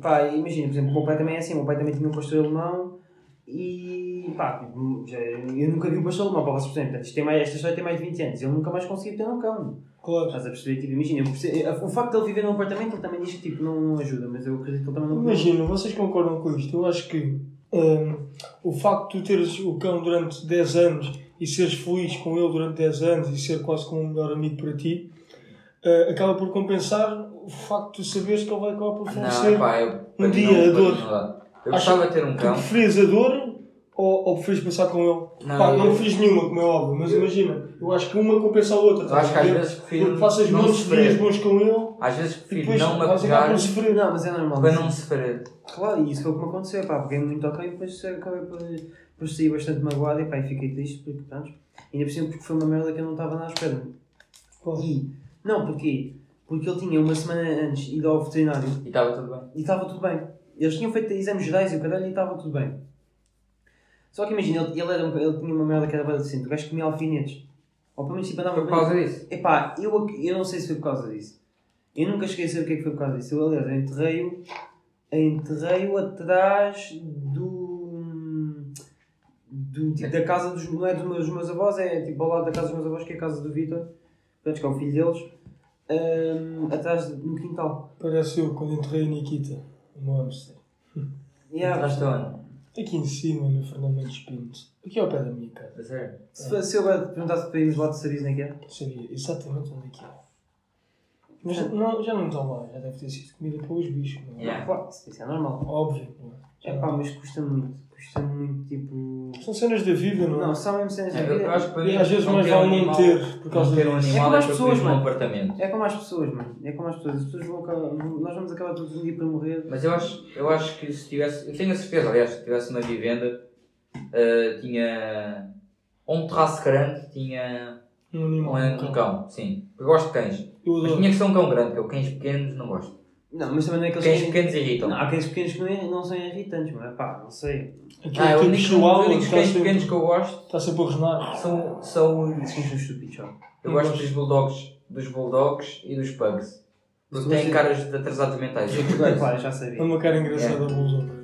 Speaker 3: pá, imagina, por exemplo, o meu pai também é assim, o meu pai também tinha um pastor alemão e pá, tipo, já, eu nunca vi um pastor alemão, para vocês perceberem, portanto, isto tem mais, esta história tem mais de 20 anos, ele nunca mais conseguiu ter um cão.
Speaker 2: Claro.
Speaker 3: Estás a perceber? Tipo, imagina, eu percebo- o facto de ele viver num apartamento, ele também diz que tipo, não, não ajuda, mas eu acredito que ele também não
Speaker 2: Imagina, vocês concordam com isto? Eu acho que hum, o facto de tu teres o cão durante 10 anos e seres feliz com ele durante 10 anos e ser quase como um melhor amigo para ti, eh, acaba por compensar o facto de saberes que ele vai acabar por
Speaker 1: Não,
Speaker 2: falecer.
Speaker 1: pá, eu. para mim
Speaker 2: dia,
Speaker 1: não-
Speaker 2: a
Speaker 1: para
Speaker 2: dor.
Speaker 1: não. Eu gostava de ter um
Speaker 2: Tu
Speaker 1: cão.
Speaker 2: preferias a dor ou, ou preferes passar com ele?
Speaker 1: Não,
Speaker 2: Pá, não
Speaker 1: eu-
Speaker 2: fiz nenhuma, como é óbvio, mas imagina, eu acho que uma compensa a outra.
Speaker 1: Eu acho que às vezes prefiro
Speaker 2: Tu passas
Speaker 1: não
Speaker 2: dias bons com ele
Speaker 1: Às vezes prefiro
Speaker 2: depois
Speaker 1: não me apegar
Speaker 2: sofrer.
Speaker 3: Não, mas é normal.
Speaker 1: para não sofrer.
Speaker 3: Claro, e isso foi o que me aconteceu, pá, peguei muito ok e depois acabei por, por sair bastante magoado e pá, e fiquei triste porque, pronto, ainda por cima porque foi uma merda que eu não estava à espera.
Speaker 2: Claro.
Speaker 3: E, não, porquê? Porque ele tinha uma semana antes ido ao veterinário
Speaker 1: E estava tudo bem.
Speaker 3: e estava tudo bem. Eles tinham feito exames gerais e o caralho e estava tudo bem. Só que imagina, ele, ele, era um- ele tinha uma merda que era bem decente, o gajo comia alfinetes. Ou pelo menos tipo andava
Speaker 1: Foi por causa disso.
Speaker 3: Epá, eu, eu não sei se foi por causa disso. Eu nunca cheguei a saber o que é que foi por causa disso. Eu, aliás, eu enterrei-o enterrei-o atrás do, do tipo, da casa dos, não é dos meus, dos meus avós, é tipo ao lado da casa dos meus avós, que é a casa do Vitor, portanto, que é o filho deles, hum, atrás de- no quintal.
Speaker 2: Parece eu quando enterrei a Nikita no hamster.
Speaker 3: Yeah,
Speaker 1: Entraste onde?
Speaker 2: Aqui em cima, no Fernando Mendes Pinto. Aqui ao pé da minha casa.
Speaker 1: A sério?
Speaker 3: se, se eu perguntasse para irmos lá de Saris, nem que é?
Speaker 2: Sabia exatamente onde é que é. Mas não, já não estão lá, já deve ter sido comida pelos bichos. Não é?
Speaker 1: Yeah.
Speaker 3: Claro, isso é normal.
Speaker 2: Óbvio. não é?
Speaker 3: É pá, mas custa muito. Custa muito, tipo.
Speaker 2: São cenas da vida, não é?
Speaker 3: Não, são mesmo cenas da
Speaker 1: É,
Speaker 3: vida.
Speaker 1: eu acho que para
Speaker 2: E às vezes mais
Speaker 1: um
Speaker 2: vale não
Speaker 1: animal-
Speaker 2: ter, por causa
Speaker 1: ter um animal
Speaker 3: É como as pessoas, mano.
Speaker 1: apartamento.
Speaker 3: É como as pessoas, mano. É como as pessoas. As pessoas vão acabar. Nós vamos acabar todos um dia para morrer.
Speaker 1: Mas eu acho, eu acho que se tivesse, eu tenho a certeza, aliás, se tivesse uma vivenda, eh, tinha ou um terraço grande, tinha
Speaker 2: Um animal.
Speaker 1: um, um cão, sim. Eu gosto de cães.
Speaker 2: Eu
Speaker 1: Mas tinha que ser um cão grande, porque eu cães pequenos não gosto.
Speaker 3: Não, mas também não é aqueles
Speaker 1: Cães
Speaker 3: cães-
Speaker 1: pequenos irritam.
Speaker 3: Não, há cães pequenos que não, é- não são irritantes, mas pá, não sei.
Speaker 2: Aquele
Speaker 1: Ah, os
Speaker 2: tipo
Speaker 1: únicos, os únicos
Speaker 2: está
Speaker 1: cães pequenos que eu gosto
Speaker 2: está sempre a resnar.
Speaker 1: são, são os.
Speaker 3: Esses são estúpidos, só.
Speaker 1: Eu
Speaker 2: Eu
Speaker 1: gosto
Speaker 2: gosto.
Speaker 1: dos bulldogs, dos bulldogs e dos pugs. Porque
Speaker 3: Mas
Speaker 1: têm
Speaker 3: você-
Speaker 1: caras de atrasados mentais.
Speaker 3: Claro, já
Speaker 2: É
Speaker 3: sabia.
Speaker 2: uma cara engraçada
Speaker 1: Yeah.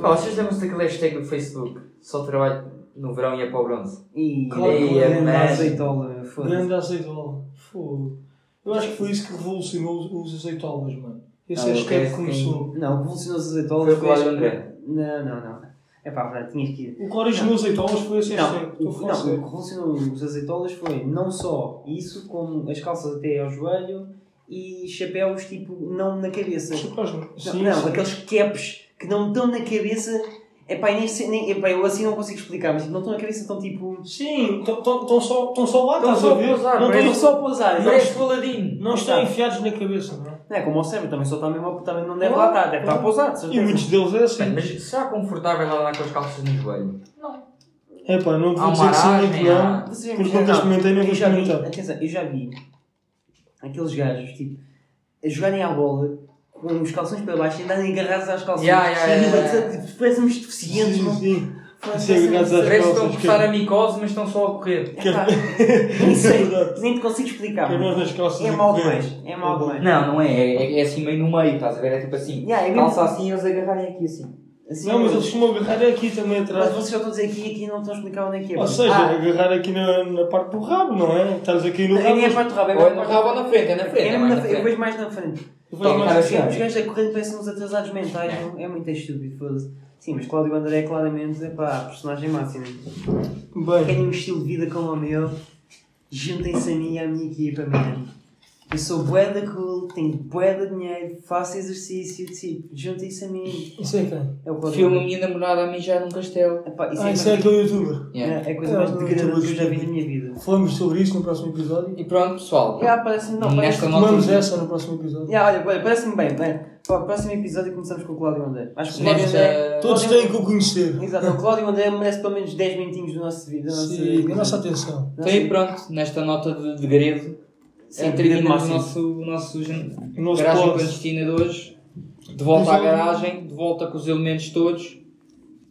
Speaker 1: Pá, vocês lembram-se daquele hashtag do Facebook? Só trabalho no verão e é para o bronze.
Speaker 3: E
Speaker 2: que
Speaker 3: grande azeitola, foda-se.
Speaker 2: Grande azeitola. Fogo. Eu acho que foi isso que revolucionou os- os azeitolas, mano. Esse
Speaker 1: eu
Speaker 2: hashtag
Speaker 1: quero-
Speaker 2: começou.
Speaker 3: Não, o que revolucionou as azeitolas
Speaker 1: Foi o Cláudio André.
Speaker 3: Não, não, não. É pá, verdade, tinhas que ir.
Speaker 2: O que originou os azeitolas foi esse
Speaker 3: Não,
Speaker 2: hashtag.
Speaker 3: o,
Speaker 2: Estou a
Speaker 3: não, o que revolucionou os azeitolas foi não só isso, como as calças até ao joelho e chapéus tipo não na cabeça.
Speaker 2: Chapéus, não.
Speaker 3: Não,
Speaker 2: Sim,
Speaker 3: não,
Speaker 2: sim.
Speaker 3: aqueles caps que não estão na cabeça. É pá, nem, nem, epá, eu assim não consigo explicar, mas tipo, não estão na cabeça, estão tipo.
Speaker 2: Sim, estão só, tão só lá,
Speaker 1: Tão
Speaker 2: estás
Speaker 1: só
Speaker 2: a
Speaker 1: a
Speaker 2: ver?
Speaker 1: pousar,
Speaker 2: Não estão
Speaker 3: Estão só a pousar,
Speaker 1: Parece Paladino.
Speaker 2: não estão enfiados na cabeça, não é?
Speaker 3: Não é como o cérebro, também só está mesmo, também não deve lá estar, deve estar a pousar,
Speaker 2: E muitos deles é assim.
Speaker 1: Mas será confortável lá andar com as calças no joelho?
Speaker 2: É pá, não vou dizer que sim muito não. Porque nunca experimentei, nem
Speaker 3: eu
Speaker 2: vou experimentar.
Speaker 3: Atenção, eu já vi aqueles gajos, tipo, a jogarem à bola com os calções para baixo e andarem agarrados às calças.
Speaker 1: Ya, ya, ya,
Speaker 3: Sim,
Speaker 1: ya.
Speaker 3: mas, Parecem uns deficientes,
Speaker 2: Sim,
Speaker 3: não?
Speaker 2: sim.
Speaker 3: Parece-
Speaker 2: Sim, agarrados às
Speaker 1: Parece que estão a coçar
Speaker 2: que-
Speaker 1: a micose, mas estão só a correr.
Speaker 3: Epá, nem sei,
Speaker 2: Verdade.
Speaker 3: nem te consigo explicar.
Speaker 2: Que é
Speaker 3: É mal demais, é mal demais.
Speaker 1: Não, não é. É, é assim meio no meio, estás a ver? É tipo assim.
Speaker 3: Ya, é mesmo-
Speaker 1: Calça assim e eles agarrarem aqui assim.
Speaker 3: Assim,
Speaker 2: Não, mas eles costumam agarrar aqui também
Speaker 3: Mas
Speaker 2: atrás.
Speaker 3: vocês já estão a dizer aqui e aqui não estão a explicar onde é que é.
Speaker 2: Ou seja,
Speaker 1: Ah.
Speaker 2: agarrar aqui na, na parte do rabo, não é? Estás aqui no
Speaker 3: Não,
Speaker 2: rabo.
Speaker 3: nem é a parte do rabo, é
Speaker 1: é
Speaker 3: a
Speaker 1: no
Speaker 3: parte
Speaker 1: rabo ou na frente, é na frente.
Speaker 3: É
Speaker 1: É
Speaker 3: na
Speaker 1: na
Speaker 3: frente, eu vejo mais na frente.
Speaker 2: Mais assim.
Speaker 1: assim.
Speaker 3: Os gajos a correr parecem uns atrasados mentais,
Speaker 1: É.
Speaker 3: não? é muito estúpido, foda-se. Sim, mas Cláudio André é claramente é pá, personagem máximo.
Speaker 2: Bem,
Speaker 3: Querem um estilo de vida como o meu? Juntem-se a mim e à minha equipa, man. Eu sou bué da cool, tenho bué de dinheiro, faço exercício, tipo, juntem-se a mim.
Speaker 2: isso é quem?
Speaker 3: É o Cláudio
Speaker 1: a minha namorada a mijar num castelo.
Speaker 3: Epá, isso
Speaker 2: Ah,
Speaker 3: é,
Speaker 2: isso é aquele youtuber.
Speaker 1: Yeah.
Speaker 3: é a coisa mais degradante que eu já vi na minha vida.
Speaker 2: Falamos sobre isso no próximo episódio.
Speaker 1: E pronto, pessoal.
Speaker 3: Yeah, parece-me, não, parece
Speaker 2: Tomamos essa no próximo episódio.
Speaker 3: Yeah, olha, olha, parece-me bem, bem. Para o próximo episódio começamos com o Cláudio André. Acho que o Cláudio André.
Speaker 2: Todos
Speaker 3: Cláudio-
Speaker 2: têm que o conhecer.
Speaker 3: Exato, o Cláudio André merece pelo menos 10 minutinhos do nosso vídeo. Da nossa,
Speaker 2: Sim, a nossa atenção.
Speaker 1: Então e pronto, nesta nota de degredo,
Speaker 3: Sim,
Speaker 1: é, terminamos o nosso, o nosso
Speaker 2: O nosso
Speaker 1: garagem clandestina de hoje. De volta à garagem, de volta com os elementos todos.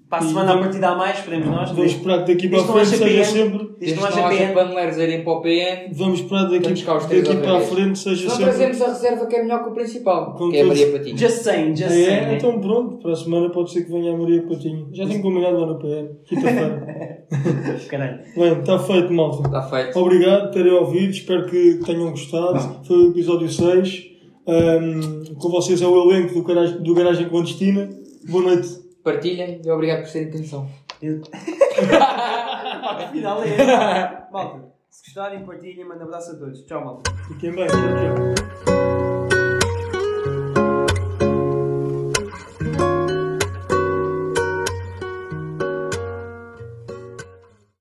Speaker 3: Para a semana a partir da mais, esperemos nós.
Speaker 2: Vamos esperar que daqui para a
Speaker 3: não
Speaker 2: frente
Speaker 3: acha
Speaker 2: seja
Speaker 3: PN.
Speaker 2: sempre.
Speaker 3: Isto não
Speaker 1: que
Speaker 3: haja
Speaker 1: não haja
Speaker 3: PN.
Speaker 1: paneleiros a irem para o PN.
Speaker 2: Vamos esperar daqui, daqui para a frente
Speaker 1: Se
Speaker 2: seja
Speaker 1: não
Speaker 2: sempre.
Speaker 1: trazemos a reserva que é melhor que o principal,
Speaker 2: Com
Speaker 1: que é a Maria Patinho.
Speaker 3: Just saying, just
Speaker 2: É,
Speaker 3: saying.
Speaker 2: então pronto, para a semana pode ser que venha a Maria Patinho. Já tenho combinado lá no PM, quinta-feira.
Speaker 3: Caralho.
Speaker 2: Bem, está feito, malta.
Speaker 1: Está feito.
Speaker 2: Obrigado por terem ouvido, espero que tenham gostado. Foi o episódio 6. Ahm, com vocês é o elenco do Garagem, do garagem Clandestina. Boa noite.
Speaker 1: Partilhem e obrigado por serem atenção.
Speaker 3: Afinal é. Malta, se gostarem, partilhem, manda abraço a todos. Tchau, malta.
Speaker 2: Fiquem bem. Tchau, tchau.